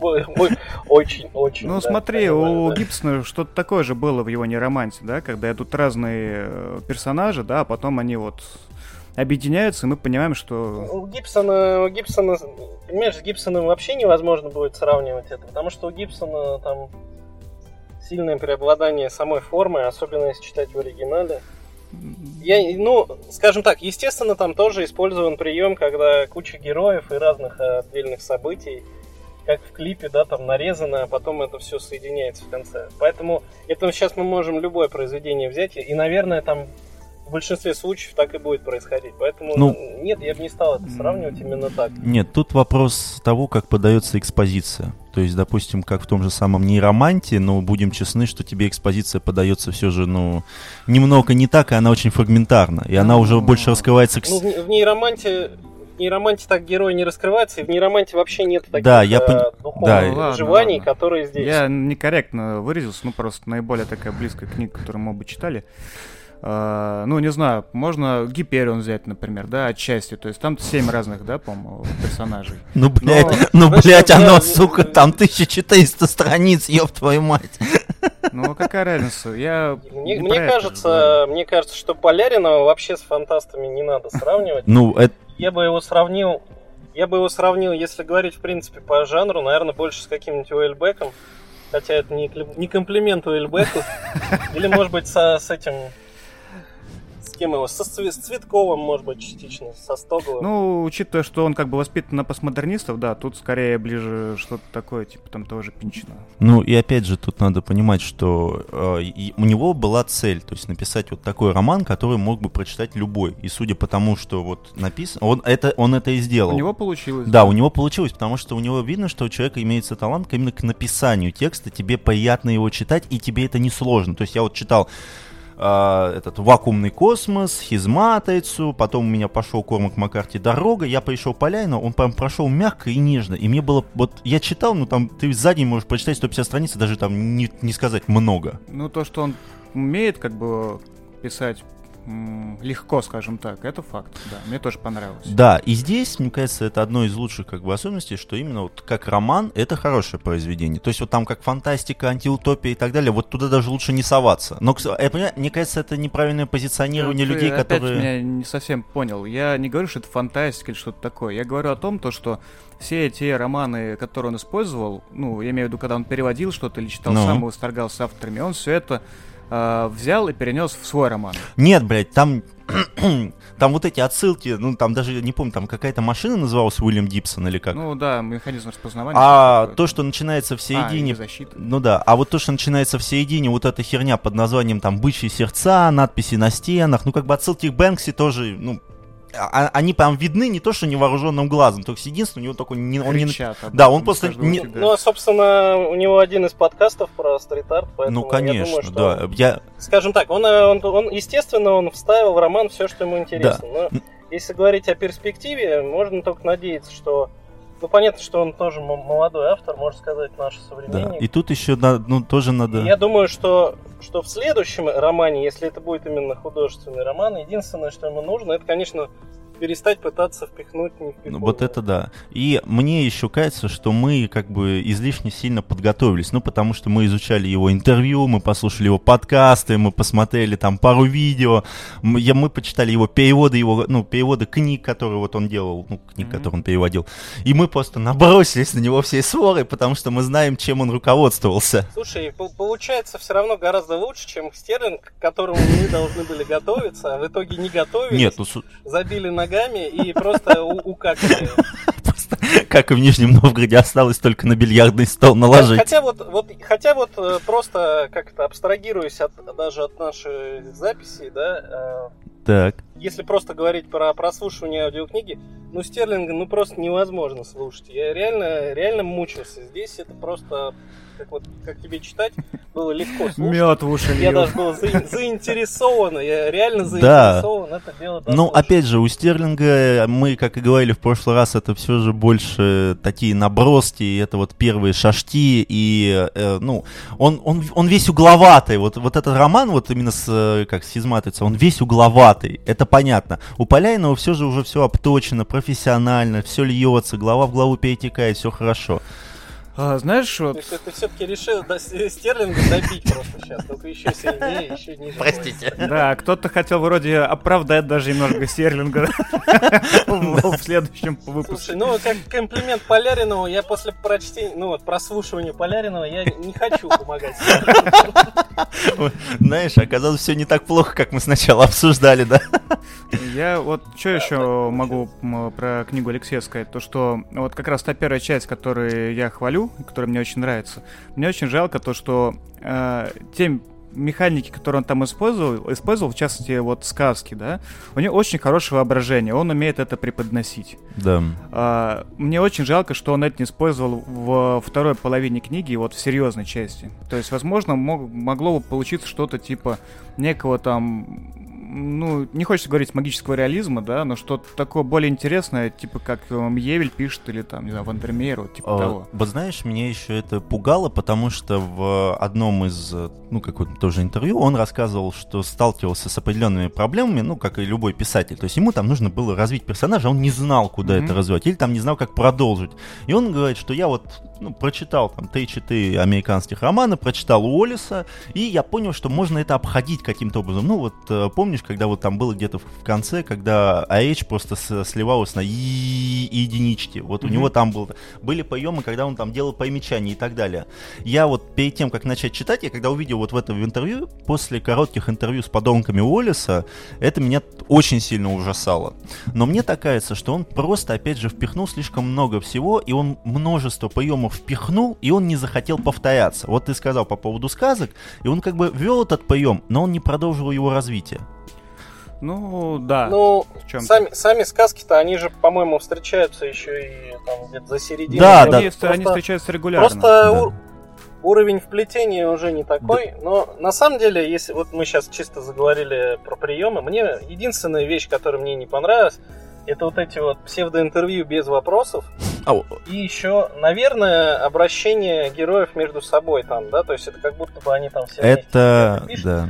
Очень, очень. Ну, смотри, у Гибсона что-то такое же было в его неромансе, да, когда идут разные э, персонажи, да, а потом они вот объединяются, и мы понимаем, что... У Гибсона, у Гибсона, понимаешь, с Гибсоном вообще невозможно будет сравнивать это, потому что у Гибсона там сильное преобладание самой формы, особенно если читать в оригинале. Я, ну, скажем так, естественно, там тоже использован прием, когда куча героев и разных э, отдельных событий, как в клипе, да, там нарезано, а потом это все соединяется в конце. Поэтому это сейчас мы можем любое произведение взять, и, наверное, там в большинстве случаев так и будет происходить. Поэтому ну, нет, я бы не стал это сравнивать именно так. Нет, тут вопрос того, как подается экспозиция. То есть, допустим, как в том же самом нейроманте, но будем честны, что тебе экспозиция подается все же, ну, немного не так, и она очень фрагментарна. И она уже больше раскрывается... Ну, в нейроманте нейроманте так герой не раскрывается, и в нейроманте вообще нет таких да, я пон... Э, духовных да, переживаний, ладно, ладно. которые здесь. Я некорректно выразился, ну просто наиболее такая близкая книга, которую мы бы читали. Uh, ну, не знаю, можно Гиперион взять, например, да, отчасти. То есть там семь разных, да, по-моему, персонажей. Ну, блядь, Но... ну, блядь, оно, сука, там 1400 страниц, ёб твою мать. Ну, какая разница? Я мне, мне кажется, мне кажется, что Полярина вообще с фантастами не надо сравнивать. Ну, это... Я бы его сравнил, я бы его сравнил, если говорить, в принципе, по жанру, наверное, больше с каким-нибудь Уэльбеком. Хотя это не, не комплимент Уэльбеку. Или, может быть, со, с этим кем его? Со, с Цветковым, может быть, частично, со Стоговым. Ну, учитывая, что он как бы воспитан на постмодернистов, да, тут скорее ближе что-то такое, типа там того же Пинчина. Ну, и опять же, тут надо понимать, что э, у него была цель, то есть написать вот такой роман, который мог бы прочитать любой. И судя по тому, что вот написано, он это, он это и сделал. У него получилось. Да, да, у него получилось, потому что у него видно, что у человека имеется талант именно к написанию текста, тебе приятно его читать, и тебе это не сложно. То есть я вот читал э, этот вакуумный космос, хизматайцу, потом у меня пошел Кормак Маккарти дорога, я пришел по Ляйну, он прям прошел мягко и нежно, и мне было, вот я читал, ну там ты за день можешь прочитать 150 страниц, даже там не, не сказать много. Ну то, что он умеет как бы писать легко, скажем так. Это факт, да. Мне тоже понравилось. Да, и здесь, мне кажется, это одно из лучших как бы особенностей, что именно вот как роман это хорошее произведение. То есть вот там как фантастика, антиутопия и так далее, вот туда даже лучше не соваться. Но, я, мне кажется, это неправильное позиционирование ну, людей, опять которые... меня не совсем понял. Я не говорю, что это фантастика или что-то такое. Я говорю о том, то, что все те романы, которые он использовал, ну, я имею в виду, когда он переводил что-то или читал ну. сам и восторгался авторами, он все это э, взял и перенес в свой роман. Нет, блядь, там там вот эти отсылки, ну там даже не помню, там какая-то машина называлась Уильям Гибсон или как? Ну да, механизм распознавания. А то, что начинается в середине... А, ну да, а вот то, что начинается в середине, вот эта херня под названием там «Бычьи сердца», надписи на стенах, ну как бы отсылки к Бэнкси тоже, ну, а, а, они прям видны не то, что невооруженным глазом, только единственное, у него такой не, он Кричат, не, да, он просто не, ну, собственно, у него один из подкастов про стрит-арт, поэтому ну, конечно, я думаю, что, да, я, скажем так, он, он, он, естественно, он вставил в роман все, что ему интересно, да. но если говорить о перспективе, можно только надеяться, что ну, понятно, что он тоже молодой автор, можно сказать, наш современник. Да. И тут еще надо, ну, тоже надо... я думаю, что, что в следующем романе, если это будет именно художественный роман, единственное, что ему нужно, это, конечно, перестать пытаться впихнуть не Ну, вот это да. И мне еще кажется, что мы как бы излишне сильно подготовились. Ну, потому что мы изучали его интервью, мы послушали его подкасты, мы посмотрели там пару видео, мы, я, мы почитали его переводы, его, ну, переводы книг, которые вот он делал, ну, книг, mm-hmm. которые он переводил. И мы просто набросились на него всей сворой, потому что мы знаем, чем он руководствовался. Слушай, получается все равно гораздо лучше, чем Стерлинг, к которому мы должны были готовиться, а в итоге не готовились. Нет, ну... Забили на ногами и просто укакали. Как и в Нижнем Новгороде осталось только на бильярдный стол наложить. Хотя вот, вот, хотя вот э, просто как-то абстрагируясь от, даже от нашей записи, да, э, так. если просто говорить про прослушивание аудиокниги, ну, Стерлинга, ну, просто невозможно слушать. Я реально, реально мучился. Здесь это просто как вот как тебе читать, было легко слушать. Мед в уши Я даже был за, заинтересован, я реально заинтересован, да. это дело Ну, опять же, у Стерлинга мы, как и говорили в прошлый раз, это все же больше такие наброски, это вот первые шашки, и, э, ну, он, он, он весь угловатый. Вот, вот этот роман, вот именно с, как с Изматрица, он весь угловатый, это понятно. У Поляйного все же уже все обточено, профессионально, все льется, глава в главу перетекает, все хорошо. А, знаешь, вот... Есть ты все-таки решил до Стерлинга добить просто сейчас, только еще сильнее, еще ниже. Простите. Да, кто-то хотел вроде оправдать даже немножко Стерлинга в следующем выпуске. Слушай, ну как комплимент Поляринову, я после прочтения, ну вот прослушивания Поляринова, я не хочу помогать Знаешь, оказалось все не так плохо, как мы сначала обсуждали, да? Я вот что еще могу про книгу Алексея сказать, то что вот как раз та первая часть, которую я хвалю, который мне очень нравится. Мне очень жалко то, что э, те механики, которые он там использовал, использовал, в частности, вот сказки, да, у него очень хорошее воображение, он умеет это преподносить. Да. А, мне очень жалко, что он это не использовал в второй половине книги, вот в серьезной части. То есть, возможно, мог, могло бы получиться что-то типа некого там ну, не хочется говорить магического реализма, да, но что-то такое более интересное, типа как Евель пишет или там, не знаю, Вандермеер, вот типа а, того. Вот знаешь, меня еще это пугало, потому что в одном из, ну, какое-то тоже интервью он рассказывал, что сталкивался с определенными проблемами, ну, как и любой писатель. То есть ему там нужно было развить персонажа, он не знал, куда mm-hmm. это развивать, или там не знал, как продолжить. И он говорит, что я вот ну, прочитал там 3-4 американских романа, прочитал Уоллиса, и я понял, что можно это обходить каким-то образом. Ну, вот э, помнишь, когда вот там было где-то в конце, когда AH просто сливалась на единички. Вот у него там был, были поемы, когда он там делал примечания и так далее. Я вот перед тем, как начать читать, я когда увидел вот в этом интервью, после коротких интервью с подонками Уоллиса, это меня очень сильно ужасало. Но мне так кажется, что он просто, опять же, впихнул слишком много всего, и он множество поемов впихнул, и он не захотел повторяться. Вот ты сказал по поводу сказок, и он как бы вел этот поем, но он не продолжил его развитие. Ну, да. Ну, сами, сами сказки-то, они же, по-моему, встречаются еще и там где-то за середину. Да, да. Они, просто, они встречаются регулярно. Просто да. у, уровень вплетения уже не такой. Да. Но на самом деле, если вот мы сейчас чисто заговорили про приемы, мне единственная вещь, которая мне не понравилась, это вот эти вот псевдоинтервью без вопросов. Oh. И еще, наверное, обращение героев между собой там, да, то есть это как будто бы они там все Это, да.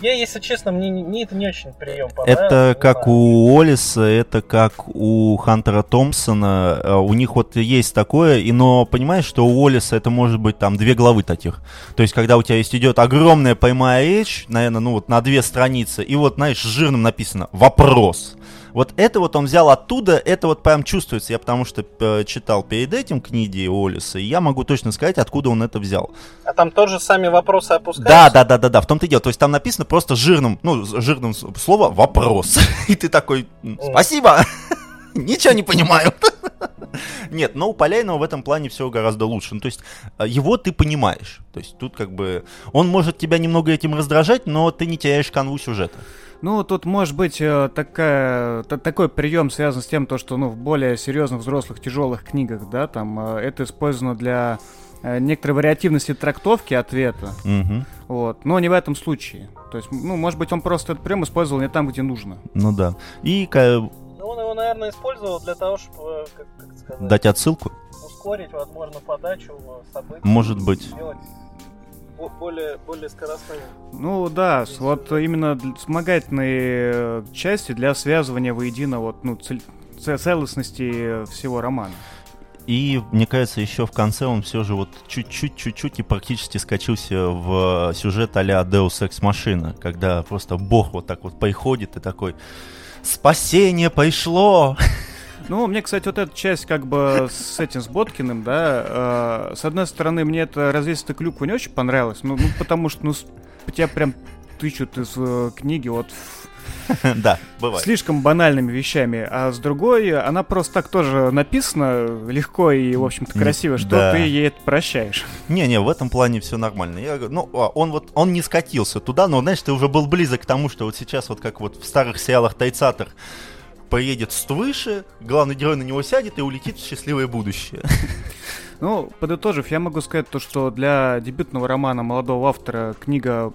Я, если честно, мне, мне это не очень прием Это как знаю. у Олиса, это как у Хантера Томпсона. Э, у них вот есть такое, и но понимаешь, что у Олиса это может быть там две главы таких. То есть, когда у тебя есть идет огромная прямая речь, наверное, ну вот на две страницы, и вот, знаешь, жирным написано «вопрос». Вот это вот он взял оттуда, это вот прям чувствуется. Я потому что э, читал перед этим книги Олиса, и я могу точно сказать, откуда он это взял. А там тоже сами вопросы опускаются? Да, да, да, да, да, в том-то и дело. То есть там написано просто жирным, ну, жирным слово «вопрос». И ты такой «спасибо». Ничего не понимаю. Нет, но у Поляйного в этом плане все гораздо лучше. Ну, то есть э, его ты понимаешь. То есть тут как бы он может тебя немного этим раздражать, но ты не теряешь канву сюжета. Ну, тут может быть э, такая, такой прием связан с тем, то, что ну, в более серьезных, взрослых, тяжелых книгах, да, там э, это использовано для э, некоторой вариативности трактовки ответа. Угу. Вот. Но не в этом случае. То есть, ну, может быть, он просто этот прием использовал не там, где нужно. Ну да. И ну, он его, наверное, использовал для того, чтобы, как, как сказать, дать отсылку. Ускорить, возможно, подачу событий. Может быть. Сделать более, более скоростными. Ну да, вот именно вспомогательные э, части для связывания воедино вот, ну, цель, целостности всего романа. И, мне кажется, еще в конце он все же вот чуть-чуть, чуть-чуть и практически скачился в сюжет а-ля Deus Ex Machina, когда просто бог вот так вот приходит и такой «Спасение пришло!» Ну, мне, кстати, вот эта часть как бы с этим, с Боткиным, да, э, с одной стороны, мне это развесистая клюква не очень понравилось, ну, ну потому что, ну, тебя прям тычут из э, книги вот Да, бывает. слишком банальными вещами, а с другой, она просто так тоже написана легко и, в общем-то, красиво, что да. ты ей это прощаешь. Не-не, в этом плане все нормально. Я, ну, а, он вот, он не скатился туда, но, знаешь, ты уже был близок к тому, что вот сейчас вот как вот в старых сериалах Тайцатор поедет свыше, главный герой на него сядет и улетит в счастливое будущее. Ну, подытожив, я могу сказать то, что для дебютного романа молодого автора книга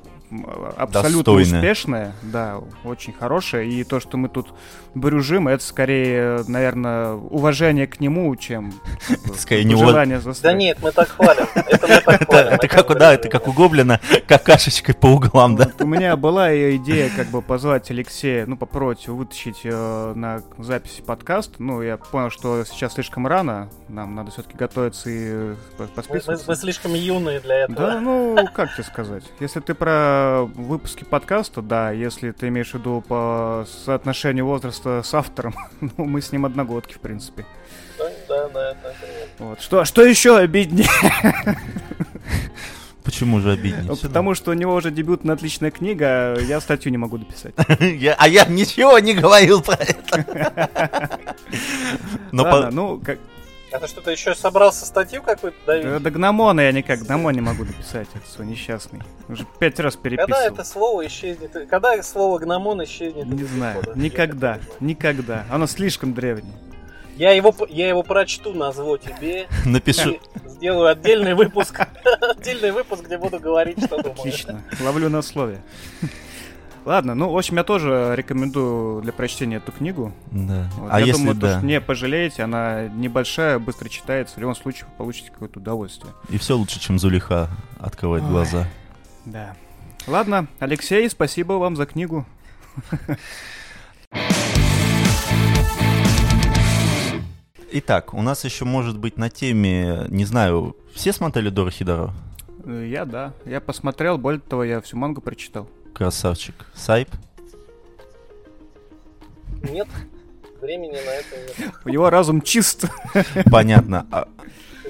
абсолютно Достойная. успешная, да, очень хорошая, и то, что мы тут брюжим, это скорее, наверное, уважение к нему, чем Скорее, не желание Да заставить. нет, мы так хвалим. Это мы так Это, хвалим. это как, у- да, это как у Гоблина, какашечкой по углам, да? У меня была идея как бы позвать Алексея, ну, попробовать вытащить э, на запись подкаст. Ну, я понял, что сейчас слишком рано, нам надо все-таки готовиться и по- Мы, мы- посписываться. мы слишком юные для этого. Да, ну, как тебе сказать? Если ты про выпуски подкаста, да, если ты имеешь в виду по соотношению возраста с автором, ну, мы с ним одногодки, в принципе. Да, да, да, да. Вот. Что, что еще обиднее? Почему же обиднее? Ну, Потому что у него уже дебютная отличная книга, а я статью не могу дописать. а я ничего не говорил про это. Ну, как, А ты что-то еще собрался статью какую-то давить? до гномона я никак, гномон не могу дописать, это свой несчастный. Уже пять раз Когда переписывал. это слово исчезнет? Когда слово гномон исчезнет? Не знаю? Я никогда, никогда. Оно слишком древнее. Я его, я его прочту, назову тебе. напишу. Сделаю отдельный выпуск. Отдельный выпуск, где буду говорить, что думаю. Отлично, ловлю на слове. Ладно, ну, в общем, я тоже рекомендую для прочтения эту книгу. Да. Вот, А я если думаю, то, да, что не пожалеете, она небольшая, быстро читается. В любом случае, вы получите какое-то удовольствие. и все лучше, чем Зулиха открывать Ой. глаза. Да. Ладно, Алексей, спасибо вам за книгу. Итак, у нас еще может быть на теме, не знаю, все смотрели Дора Хидоро? Э, Я, да. Я посмотрел, более того, я всю мангу прочитал. Красавчик. Сайп? Нет, времени на это нет. Его разум чист. Понятно. А,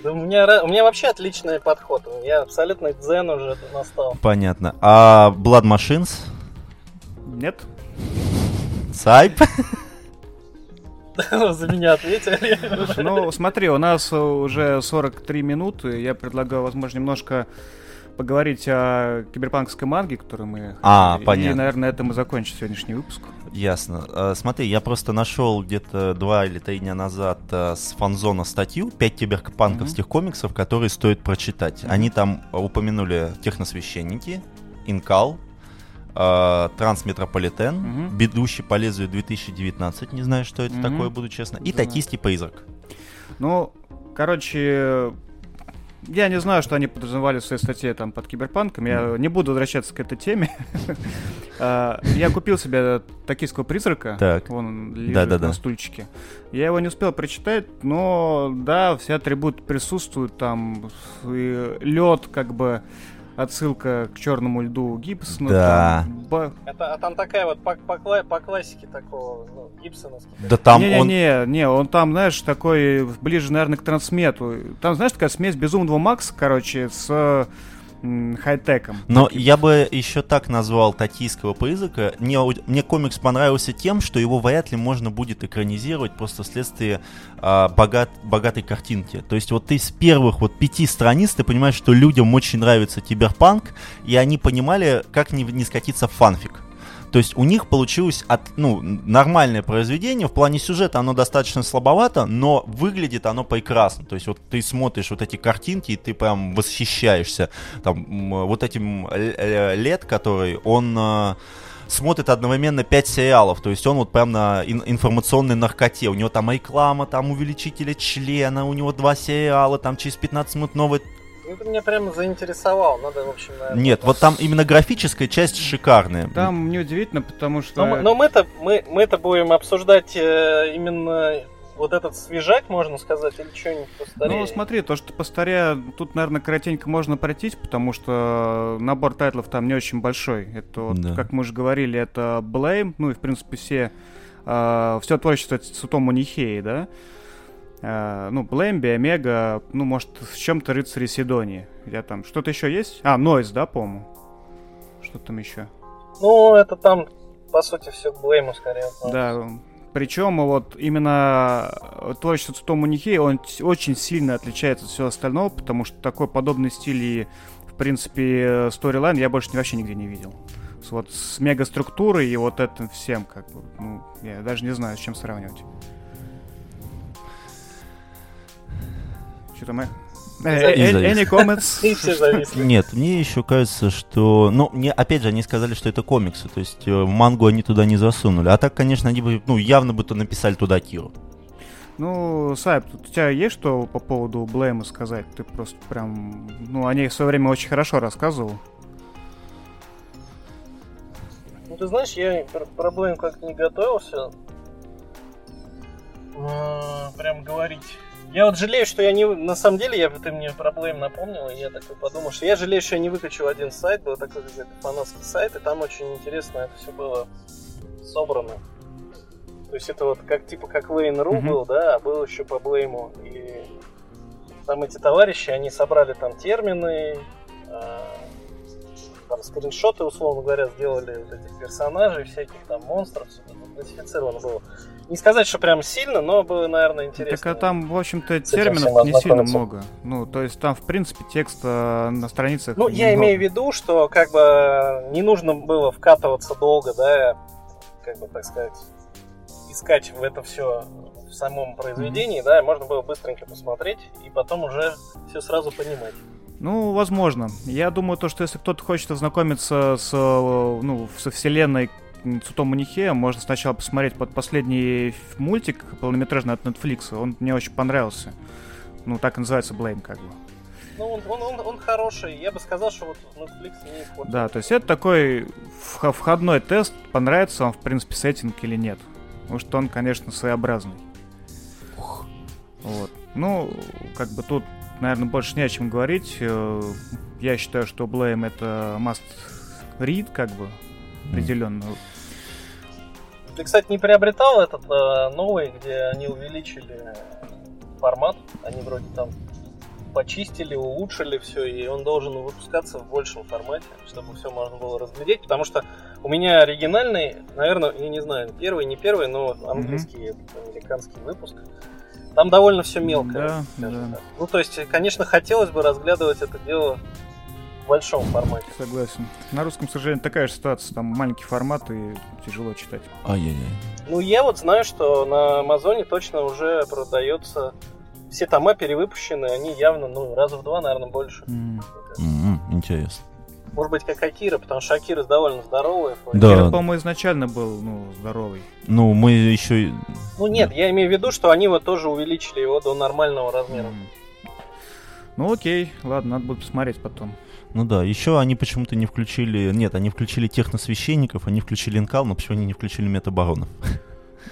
Да У меня, у меня вообще отличный подход. Я абсолютно дзен уже настал. понятно. А Blood Machines? Нет? Сайп? За меня ответили. Ну смотри, у нас уже 43 минуты. Я предлагаю, возможно, немножко поговорить о киберпанковской манге, которую мы... А, И, понятно. наверное, на этом мы закончим сегодняшний выпуск. Ясно. А, Смотри, я просто нашел где-то два или три дня назад а, с фанзона статью «Пять киберпанковских комиксов, которые стоит прочитать». Они там упомянули «Техносвященники», «Инкал», а, «Трансметрополитен», Мгм. «Бедущий по лезвию 2019», не знаю, что это Мгм. такое, буду честно, и. «Токийский призрак». Ну, короче, я не знаю, что они подразумевали в своей статье там под киберпанком. Я не буду возвращаться к этой теме. А, Я купил себе токийского призрака. Так. Он лежит на стульчике. Я его не успел прочитать, но да, все атрибуты присутствуют. Там лед, как бы отсылка к черному льду Гибсона. Да. там ба- Это, а там такая вот по, по по классике такого, ну, гибсоновский. Да там не, он... не, не, он там, знаешь, такой ближе, наверное, к трансмету. Там, знаешь, такая смесь безумного Макса, короче, с хай-теком. Но я бы еще так назвал токийского призрака. Мне, мне комикс понравился тем, что его вряд ли можно будет экранизировать просто вследствие а, богат, богатой картинки. То есть вот ты с первых вот пяти страниц ты понимаешь, что людям очень нравится киберпанк, и они понимали, как не, не скатиться в фанфик. То есть у них получилось от, ну, нормальное произведение. В плане сюжета оно достаточно слабовато, но выглядит оно прекрасно. То есть вот ты смотришь вот эти картинки, и ты прям восхищаешься. Там вот этим лет, который он э, смотрит одновременно 5 сериалов. То есть он вот прям на ин- информационной наркоте. У него там реклама, там увеличители члена, у него два сериала, там через 15 минут новый Ну, ты меня прямо заинтересовал. Надо, в общем, наверное, Нет, вот там именно графическая часть шикарная. Там неудивительно, потому что... Но, мы- но мы-то мы, мы-то будем обсуждать э, именно вот этот свежак, можно сказать, или что-нибудь постарее. Ну, смотри, то, что по старе, тут, наверное, коротенько можно пройтись, потому что набор тайтлов там не очень большой. Это, вот, Да. как мы уже говорили, это Blame, ну и, в принципе, все, все творчество Цутому Нихеи, да? А, ну, Blame, Биомега, ну, может, с чем-то Рыцари Сидонии. Я там, что-то еще есть? А, Нойз, да, по-моему? Что там еще? Ну, это там по сути, все к Блейму скорее. Да, причем вот именно творчество Цутому Нихей, он очень сильно отличается от всего остального, потому что такой подобный стиль и, в принципе, сторилайн я больше вообще нигде не видел. Вот с мегаструктурой и вот этим всем, как бы, ну, я даже не знаю, с чем сравнивать. Что-то мы... Any comments? Нет, мне еще кажется, что... Ну, мне, опять же, они сказали, что это комиксы, то есть э, мангу они туда не засунули. А так, конечно, они бы, ну, явно бы то написали туда Киру. Ну, Сайп, у тебя есть что по поводу Блейма сказать? Ты просто прям... Ну, о ней в свое время очень хорошо рассказывал. Ну, ты знаешь, я про Блейм как-то не готовился. Прям говорить я вот жалею, что я не... На самом деле, я, ты мне проблем напомнил, и я такой подумал, что я жалею, что я не выкачал один сайт, был такой какой-то фанатский сайт, и там очень интересно это все было собрано. То есть это вот как типа как Лейн.ру mm-hmm. был, да, а был еще по Блейму. И там эти товарищи, они собрали там термины, э, там скриншоты, условно говоря, сделали вот этих персонажей, всяких там монстров, все это классифицировано было. Не сказать, что прям сильно, но было, наверное, интересно. Так а там, в общем-то, терминов не сильно много. Ну, то есть там, в принципе, текста на страницах. Ну, я имею в виду, что как бы не нужно было вкатываться долго, да, как бы так сказать, искать в это все в самом произведении, mm-hmm. да, можно было быстренько посмотреть и потом уже все сразу понимать. Ну, возможно. Я думаю, то, что если кто-то хочет ознакомиться с, ну, со вселенной Цутому Нихея, можно сначала посмотреть под последний мультик полнометражный от Netflix. Он мне очень понравился. Ну, так и называется Blame, как бы. Ну, он, он, он, он хороший. Я бы сказал, что вот Netflix не испортил. Да, то есть это такой входной тест, понравится вам, в принципе, сеттинг или нет. Потому что он, конечно, своеобразный. Ух. Вот. Ну, как бы тут, наверное, больше не о чем говорить. Э, я считаю, что Blame это must read, как бы, определенно. Ты, кстати, не приобретал этот э, новый, где они увеличили формат? Они вроде там почистили, улучшили все, и он должен выпускаться в большем формате, чтобы все можно было разглядеть, потому что у меня оригинальный, наверное, я не знаю, первый, не первый, но английский, mm-hmm. американский выпуск. Там довольно все мелко. Да, да. Ну, то есть, конечно, хотелось бы разглядывать это дело в большом формате. Согласен. На русском, к сожалению, такая же ситуация. Там маленький формат и тяжело читать. Ай-яй-яй. Ну, я вот знаю, что на Амазоне точно уже продается все тома перевыпущены, они явно, ну, раза в два, наверное, больше. Mm-hmm. Интересно. Может быть, как Акира, потому что Акира довольно здоровый. Да. Акира, по-моему, изначально был, ну, здоровый. Ну, мы еще... Ну, нет, да. я имею в виду, что они вот тоже увеличили его до нормального размера. Mm. Ну, окей, ладно, надо будет посмотреть потом. Ну да, еще они почему-то не включили... Нет, они включили техносвященников, они включили инкал, но почему они не включили метабаронов?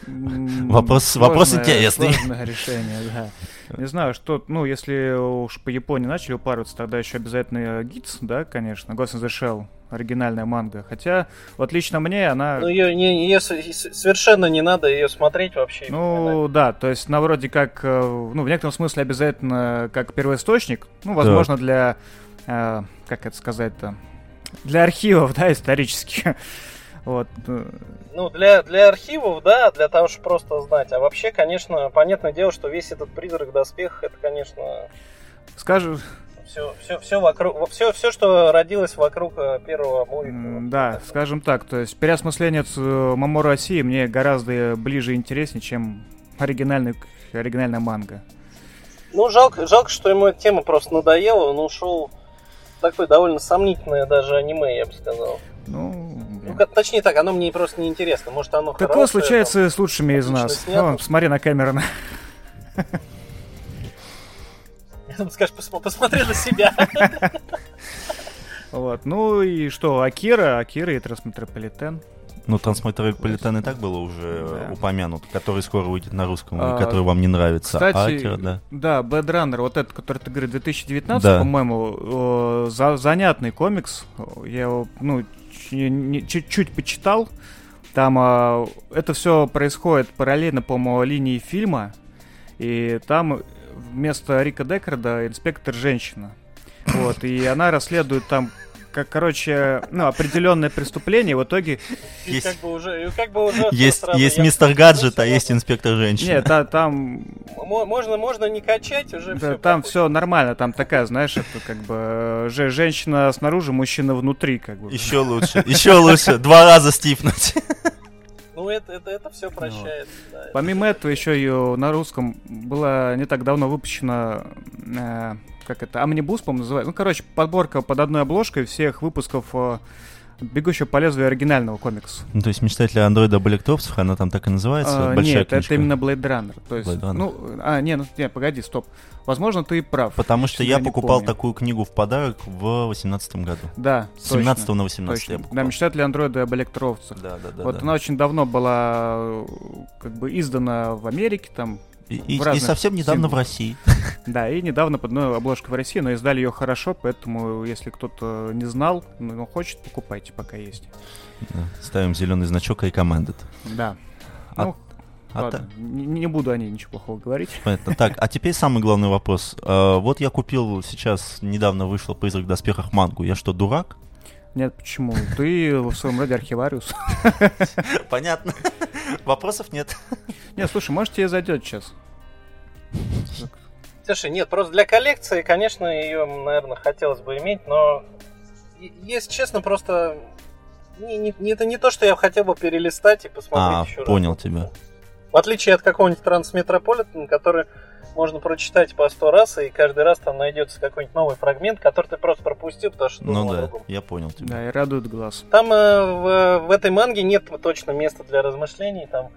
Вопрос, вопрос интересный. Сложное решение, да. Не знаю, что, ну, если уж по Японии начали упарываться, тогда еще обязательно Гитс, да, конечно, Ghost in the Shell, оригинальная манга. Хотя, вот лично мне она... Ну, ее, не, ее совершенно не надо ее смотреть вообще. Ну, да, то есть, на вроде как, э, ну, в некотором смысле обязательно как первоисточник, ну, возможно, да. для, э, как это сказать-то, для архивов, да, исторических. Вот. Э, ну, для, для архивов, да, для того, чтобы просто знать. А вообще, конечно, понятное дело, что весь этот призрак доспех, это, конечно... Скажу... Все, все, все вокруг, все, все, что родилось вокруг э, первого мувика. Да, скажем так, то есть переосмысление Мамору России мне гораздо ближе и интереснее, чем оригинальный, оригинальная манга. Ну, жалко, жалко, что ему эта тема просто надоела, он ушел такое довольно сомнительное даже аниме, я бы сказал. Ну, ну точнее так, оно мне просто не интересно. Может, оно Такое хорошее, случается там, с лучшими из нас. Смотри на Кэмерона. Я думаю, скажешь, посмотри на себя. Вот. Ну и что, Акира, Акира и Трансметрополитен. Ну, Трансметрополитен и так было уже да. упомянут, который скоро выйдет на русском, а, который вам не нравится. Кстати, а Акира, да. Да, Bad Runner, вот этот, который ты говоришь, 2019, да. по-моему, за, занятный комикс. Я его, ну, чуть-чуть почитал. Там а, это все происходит параллельно, по-моему, линии фильма. И там вместо Рика Декарда инспектор женщина. Вот, и она расследует там как, короче, ну, определенное преступление, в итоге... И Есть- как бы уже, и как бы уже Есть, сразу есть мистер Гаджет, а есть инспектор женщина. Нет, та- там, Мо- Можно, можно не качать, уже да, все. там все нормально, там такая, знаешь, это как бы э, же, женщина снаружи, мужчина внутри, как бы. Еще лучше, еще лучше. Два раза стипнуть. Ну, это, это, это все прощает. да. Помимо этого, еще ее на русском была не так давно выпущена, э, как это, Амнибус, по-моему, называется. Ну, короче, подборка под одной обложкой всех выпусков э, «Бегущего по лезвию» оригинального комикса. Ну, то есть мечтатель андроида Блэктопсов, она там так и называется? А, Большая нет, книжка? это именно Blade Runner. То есть, Blade Runner. ну, а, не, ну, не, погоди, стоп. Возможно, ты и прав. Потому что я не покупал помню. такую книгу в подарок в 18 году. Да, С 17 точно, на 18 я точно. покупал. Да, «Мечтатели андроида» об электроовцах. Да, да, да. вот да. она очень давно была э, как бы издана в Америке, там, И, и- в и совсем недавно в символах. России. Да, и недавно под одной обложкой в России, но издали ее хорошо, поэтому если кто-то не знал, но хочет, покупайте, пока есть. Да. Ставим зеленый значок recommended. Да. А- ну, А ладно, не, не буду о ней ничего плохого говорить. Понятно. Так, а теперь самый главный вопрос. Э, вот я купил сейчас, недавно вышел «Призрак в доспехах» мангу. Я что, дурак? Нет, почему? Ты в своем роде архивариус. Понятно. Вопросов нет. Нет, слушай, может тебе зайдет сейчас. Слушай, нет, просто для коллекции, конечно, ее, наверное, хотелось бы иметь, но, если честно, просто не, не- это не то, что я хотел бы перелистать и посмотреть А, еще раз. понял тебя. В отличие от какого-нибудь Трансметрополитена, который можно прочитать по сто раз, и каждый раз там найдется какой-нибудь новый фрагмент, который ты просто пропустил, потому что Ну да, другом. я понял тебя. Да, и радует глаз. Там э, в, в этой манге нет точно места для размышлений, там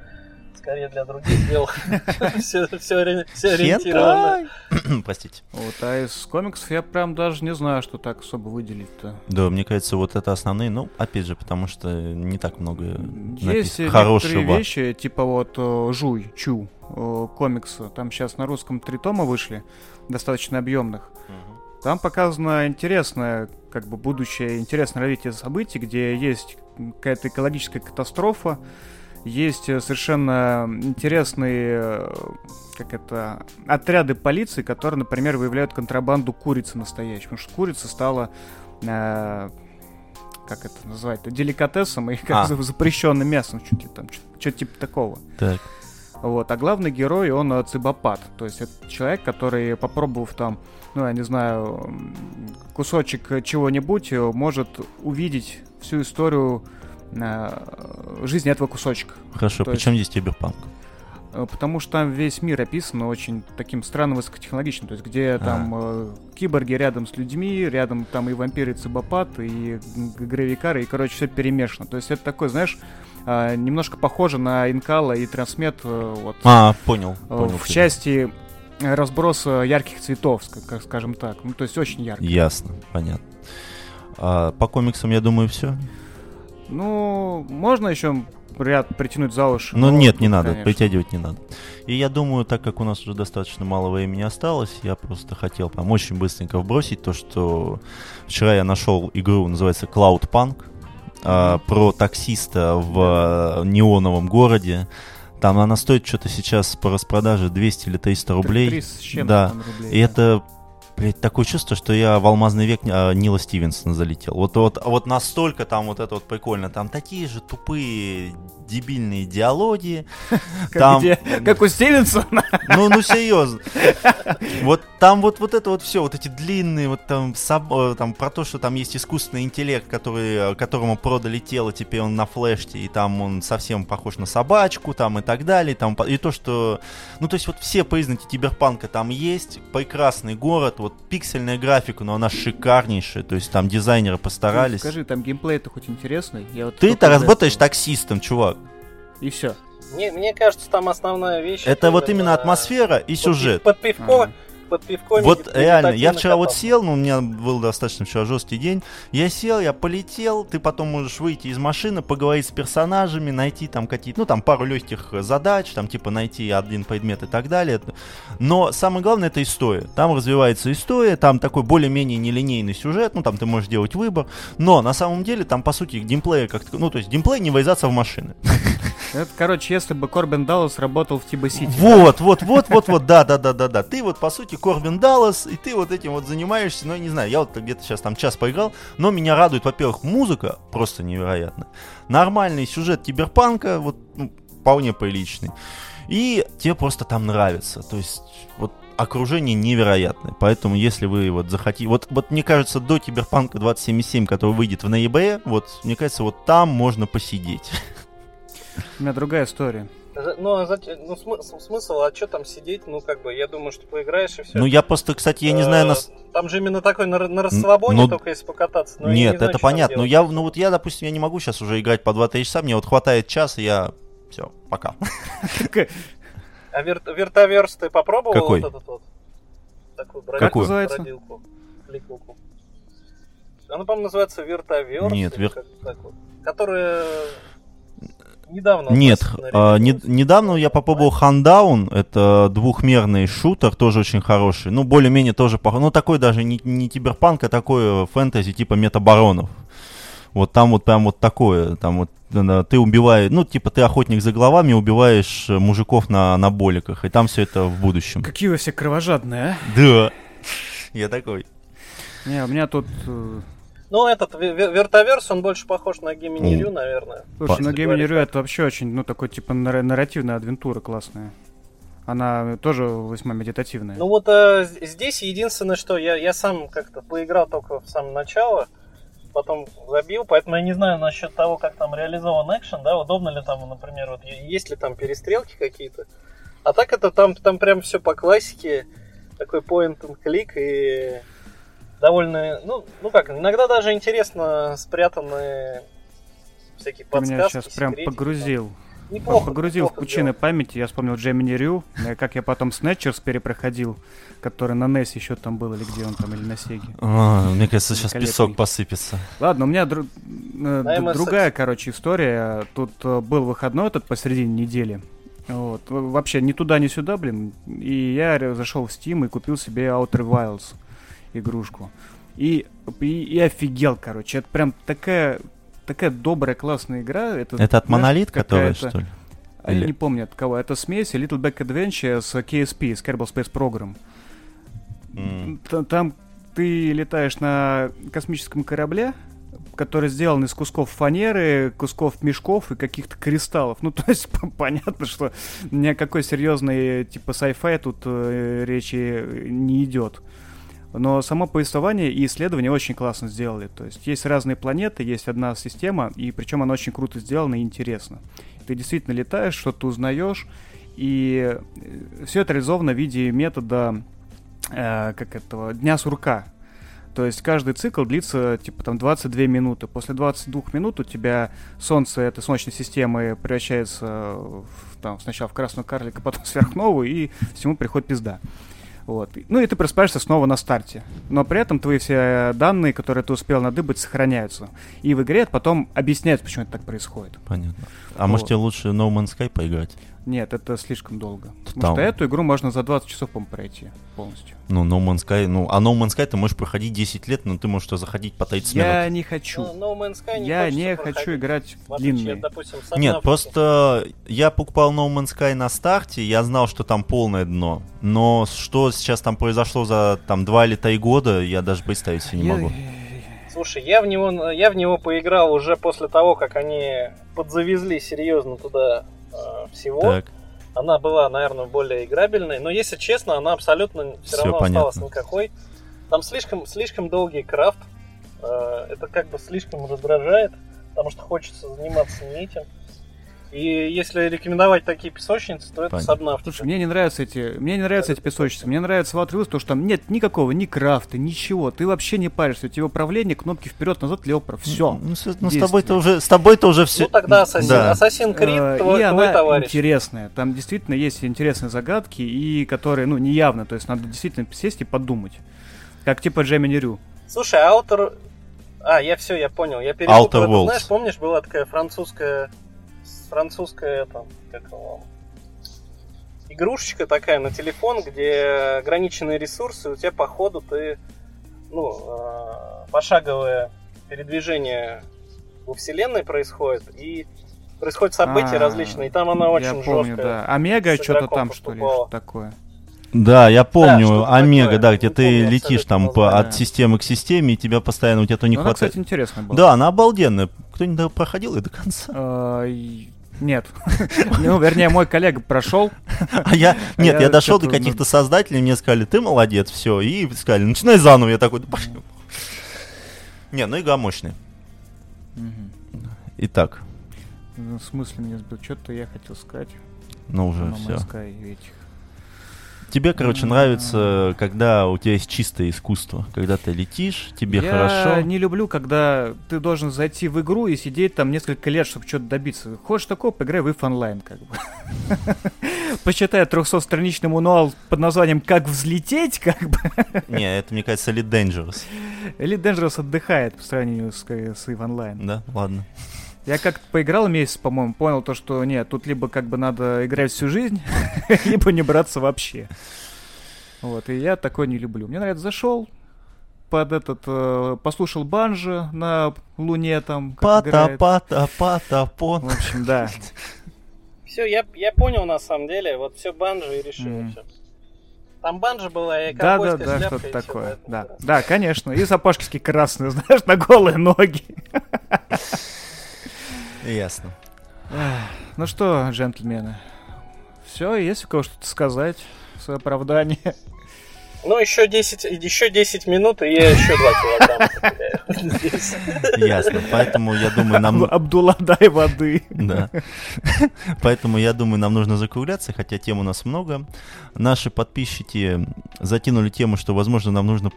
скорее для других дел. Все, ориентировано. Простите. Вот, а из комиксов я прям даже не знаю, что так особо выделить-то. Да, мне кажется, вот это основные, ну, опять же, потому что не так много Есть хорошего. вещи, типа вот э, Жуй, Чу, э, комикса. Там сейчас на русском три тома вышли, достаточно объемных. Там показано интересное, как бы будущее, интересное развитие событий, где есть какая-то экологическая катастрофа, есть э, совершенно интересные, э, как это, отряды полиции, которые, например, выявляют контрабанду курицы настоящей, потому что курица стала э, как это называть, деликатесом и как А. за- запрещенным мясом, чуть ли там, что-то типа такого. Так, Вот, а главный герой, он э, цибопат. То есть это человек, который, попробовав там, ну, я не знаю, кусочек чего-нибудь, может увидеть всю историю жизни этого кусочка. хорошо, То причем здесь киберпанк? Э, Потому что там весь мир описан очень таким странно высокотехнологичным. То есть где там э, киборги рядом с людьми, рядом там и вампиры, и цибопат, и гравикары, и, короче, все перемешано. То есть это такой, знаешь, э, немножко похоже на Инкала и Трансмет э, вот, А, понял, э, понял. в тебя. части э, разброса ярких цветов, как скажем так. Ну, то есть очень ярко. Ясно, понятно. А, по комиксам, я думаю, все. Ну, можно еще ряд притянуть за уши. Ну нет, не надо, конечно. притягивать не надо. И я думаю, так как у нас уже достаточно мало времени осталось, я просто хотел прям очень быстренько вбросить то, что вчера я нашел игру, называется Cloud Punk, а, про таксиста в э, неоновом городе. Там она стоит что-то сейчас по распродаже 200 или 300 рублей. Три с чем-то Да. там рублей, И это, блядь, такое чувство, что я в алмазный век а, Нила Стивенсона залетел. Вот, вот, вот настолько там вот это вот прикольно. Там такие же тупые, дебильные диалоги. Как, там- где- как у Стивенсона. Ну, ну серьезно. Вот там вот, вот это вот все, вот эти длинные, вот там, э, там про то, что там есть искусственный интеллект, который, э, которому продали тело, теперь он на флешке, и там он совсем похож на собачку, там и так далее. Там, и то, что... Ну, то есть вот все признаки киберпанка там есть. Прекрасный город, вот пиксельная графика, но она шикарнейшая. То есть там дизайнеры постарались. Скажи, там геймплей-то хоть интересный? Я вот Ты-то работаешь этого. таксистом, чувак. И все. Мне, мне кажется, там основная вещь... Это вот именно атмосфера и сюжет. Под пивко, Ага. Под пивко... Вот реально, я вчера вот катался. сел, ну, у меня был достаточно вчера жесткий день. Я сел, я полетел, ты потом можешь выйти из машины, поговорить с персонажами, найти там какие-то, ну, там пару легких задач, там, типа, найти один предмет и так далее. Но самое главное это история. Там развивается история, там такой более-менее нелинейный сюжет, ну, там ты можешь делать выбор. Но на самом деле там, по сути, геймплея как ну, то есть геймплей не врезаться в машины. Это, короче, если бы Корбин Даллас работал в Тиба Сити. Вот, вот, вот, вот, вот, да, да, да, да, да. Ты вот, по сути, Корбин Даллас, и ты вот этим вот занимаешься, ну, я не знаю, я вот где-то сейчас там час поиграл, но меня радует, во-первых, музыка просто невероятно. Нормальный сюжет киберпанка, вот, ну, вполне приличный. И тебе просто там нравится. То есть, вот окружение невероятное. Поэтому, если вы вот захотите... Вот, вот мне кажется, до Киберпанка 2077, который выйдет в ноябре, вот, мне кажется, вот там можно посидеть. У меня другая история. Ну, а зачем, ну смысл, смысл, а что там сидеть? Ну, как бы, я думаю, что поиграешь и все. Ну, я просто, кстати, я не знаю... Нас... Там же именно такой на, на расслабоне, ну, только если покататься. Но нет, не знаю, это понятно. Но я, ну вот я, допустим, я не могу сейчас уже играть по 2-3 часа, мне вот хватает часа, я... Все, пока. А вер, вертоверс ты попробовал? Какой? Вот этот вот? Такую бродилку, как называется? Бродилку, Она, по-моему, называется вертоверс. Нет, вер... вот, которая недавно. Нет, а, не, недавно я попробовал Хандаун, это двухмерный шутер, тоже очень хороший. Ну, более-менее тоже, ну, такой даже не, не киберпанк, а такой фэнтези типа метабаронов. Вот там вот прям вот такое, там вот ты убиваешь, ну, типа, ты охотник за головами, убиваешь э, мужиков на, на боликах, и там все это в будущем. Какие вы все кровожадные, а? Да, я такой. Не, у меня тут... Ну, этот вертоверс, он больше похож на Гемини Рю, наверное. Слушай, на Гемини Рю это вообще очень, ну, такой, типа, нарративная адвентура классная. Она тоже весьма медитативная. Ну вот э, здесь единственное, что я, я сам как-то поиграл только в самое начало, потом забил, поэтому я не знаю насчет того, как там реализован экшен, да, удобно ли там, например, вот есть ли там перестрелки какие-то. А так это там, там прям все по классике, такой point and click и довольно, ну, ну как, иногда даже интересно спрятанные всякие подсказки. Ты меня сейчас прям погрузил. Там Неплохо, Погрузил неплохо в пучины сделал. памяти, я вспомнил Джемини Рю, э, как я потом Снетчерс перепроходил, который на NES еще там был, или где он там, или на Сеге. А, мне кажется, сейчас песок посыпется. Ладно, у меня дру... э, другая, короче, история. Тут э, был выходной этот посередине недели. Вот. Вообще ни туда, ни сюда, блин. И я зашел в Steam и купил себе Outer Wilds игрушку. И, и, и офигел, короче. Это прям такая такая добрая, классная игра. Это, это от Монолит, которая, что ли? Или... Я не помню от кого. Это смесь Little Back Adventure с KSP, с Kerbal Space Program. Mm. Там ты летаешь на космическом корабле, который сделан из кусков фанеры, кусков мешков и каких-то кристаллов. Ну, то есть понятно, что ни о какой серьезной типа sci-fi тут э, речи не идет. Но само повествование и исследование очень классно сделали. То есть есть разные планеты, есть одна система, и причем она очень круто сделана и интересно. Ты действительно летаешь, что-то узнаешь, и э, все это реализовано в виде метода э, как этого дня сурка. То есть каждый цикл длится типа там 22 минуты. После 22 минут у тебя Солнце этой Солнечной системы превращается в, там, сначала в красную карлика, потом в сверхновую, и всему приходит пизда. Вот. Ну и ты просыпаешься снова на старте. Но при этом твои все данные, которые ты успел надыбать, сохраняются. И в игре потом объясняется, почему это так происходит. Понятно. А вот. может тебе лучше No Man's Sky поиграть? Нет, это слишком долго. Там... Потому что эту игру можно за 20 часов, по пройти полностью. Ну, No Man's Sky, ну, а No Man's Sky ты можешь проходить 10 лет, но ты можешь заходить по 30 Я минут. Я не хочу. No, no Man's Sky не Я не хочу играть в длинный. Допустим, Нет, просто я покупал No Man's Sky на старте, я знал, что там полное дно. Но что сейчас там произошло за там 2 или 3 года, я даже представить себе не я... могу. Слушай, я в него, я в него поиграл уже после того, как они подзавезли серьезно туда э, всего. Так она была, наверное, более играбельной, но если честно, она абсолютно все, все равно понятно. осталась никакой. Там слишком, слишком долгий крафт, э, это как бы слишком раздражает, потому что хочется заниматься не этим. И если рекомендовать такие песочницы, то это Понятно. Subnautica. Слушай, мне не нравятся эти, мне не нравятся эти песочницы. Мне нравится Outer Wilds, потому что там нет никакого ни крафта, ничего. Ты вообще не паришься. У тебя управление, кнопки вперед-назад, лево-право. Все. Ну, с, ну с тобой-то уже, с тобой-то уже все. Ну тогда Assassin, да. Assassin's Creed, твой, и твой она товарищ. интересная. Там действительно есть интересные загадки, и которые, ну, неявно. То есть надо действительно сесть и подумать. Как типа Gemini Rue. Слушай, Outer... А, я все, я понял. Я перепутал. Знаешь, помнишь, была такая французская французская там, как его, игрушечка такая на телефон, где ограниченные ресурсы, у тебя по ходу ты, ну, э, пошаговое передвижение во вселенной происходит, и происходят события А, различные, и там она очень Я помню, жестко. да. Омега что-то там, что ли, такое. Да, я помню, что-то Омега, такое. да, где Не ты помню летишь там по, от системы к системе, и тебя постоянно, у тебя то не Ну, она, хватает. кстати, интересная была. Да, она обалденная. Кто-нибудь проходил ее до конца? Нет. Ну, вернее, мой коллега прошел. А я, А нет, я дошел до каких-то создателей, мне сказали, ты молодец, все, и сказали, начинай заново, я такой, пошли. Не, ну игра мощная. Итак, Ну, В смысле меня сбил? Что-то я хотел сказать. ну уже все. Man's Sky и этих. Тебе, короче, нравится, когда у тебя есть чистое искусство, когда ты летишь, тебе я хорошо. не люблю, когда ты должен зайти в игру и сидеть там несколько лет, чтобы что-то добиться. Хочешь такого, поиграй в If Online, как бы. Почитай 300-страничный мануал под названием «Как взлететь», как бы. Не, это, мне кажется, Elite Dangerous. Elite Dangerous отдыхает по сравнению с, с Online. Да, ладно. Я как-то поиграл месяц, по-моему, понял то, что нет, тут либо как бы надо играть всю жизнь, либо не браться вообще. Вот, и я такое не люблю. Мне нравится, зашел, под этот, э, послушал банжи на Луне там, как Пата, пата, пата, пон. В общем, да. Все, я, я понял на самом деле, вот все банжи и решили все. Там банжи была и Да, да, да, что-то такое. Да, да. да, конечно. И сапожки красные, знаешь, на голые ноги. Ясно. Ну что, джентльмены, все, есть у кого что-то сказать? Свое оправдание. Ну, еще 10, еще 10 минут, и я еще 2 килограмма. Ясно. Поэтому я думаю, нам... Абдулла, дай воды. Да. Поэтому я думаю, нам нужно закругляться, хотя тем у нас много. Наши подписчики затянули тему, что, возможно, нам нужно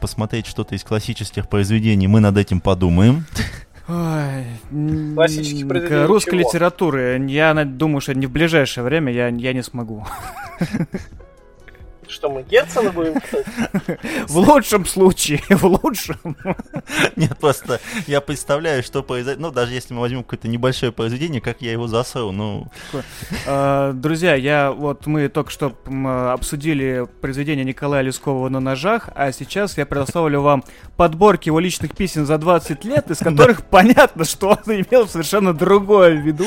посмотреть что-то из классических произведений. Мы над этим подумаем. Ой, Классических произведений русской чего? литературы я думаю, что не в ближайшее время я, я не смогу. Что, мы Герцена будем? В лучшем случае, в лучшем. Нет, просто я представляю, что произойдет. Ну, даже если мы возьмем какое-то небольшое произведение, как я его засру, ну... Э, Друзья, я вот мы только что обсудили произведение Николая Лескова на ножах, а сейчас я предоставлю вам подборки его личных писем за 20 лет, из которых понятно, что он имел совершенно другое в виду.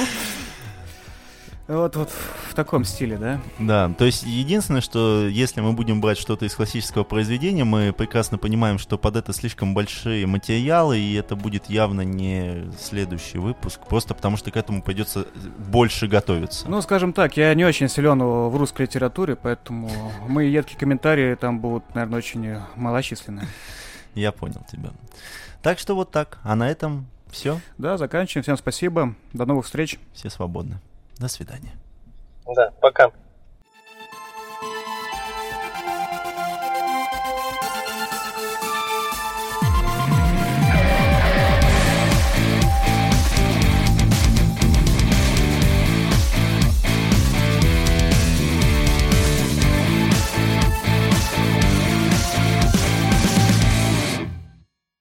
Вот, вот в таком стиле, да? Да, то есть единственное, что если мы будем брать что-то из классического произведения, мы прекрасно понимаем, что под это слишком большие материалы, и это будет явно не следующий выпуск, просто потому что к этому придется больше готовиться. Ну, скажем так, я не очень силен в русской литературе, поэтому мои едкие комментарии там будут, наверное, очень малочисленные. Я понял тебя. Так что вот так. А на этом все. Да, заканчиваем. Всем спасибо. До новых встреч. Все свободны. До свидания. Да, пока.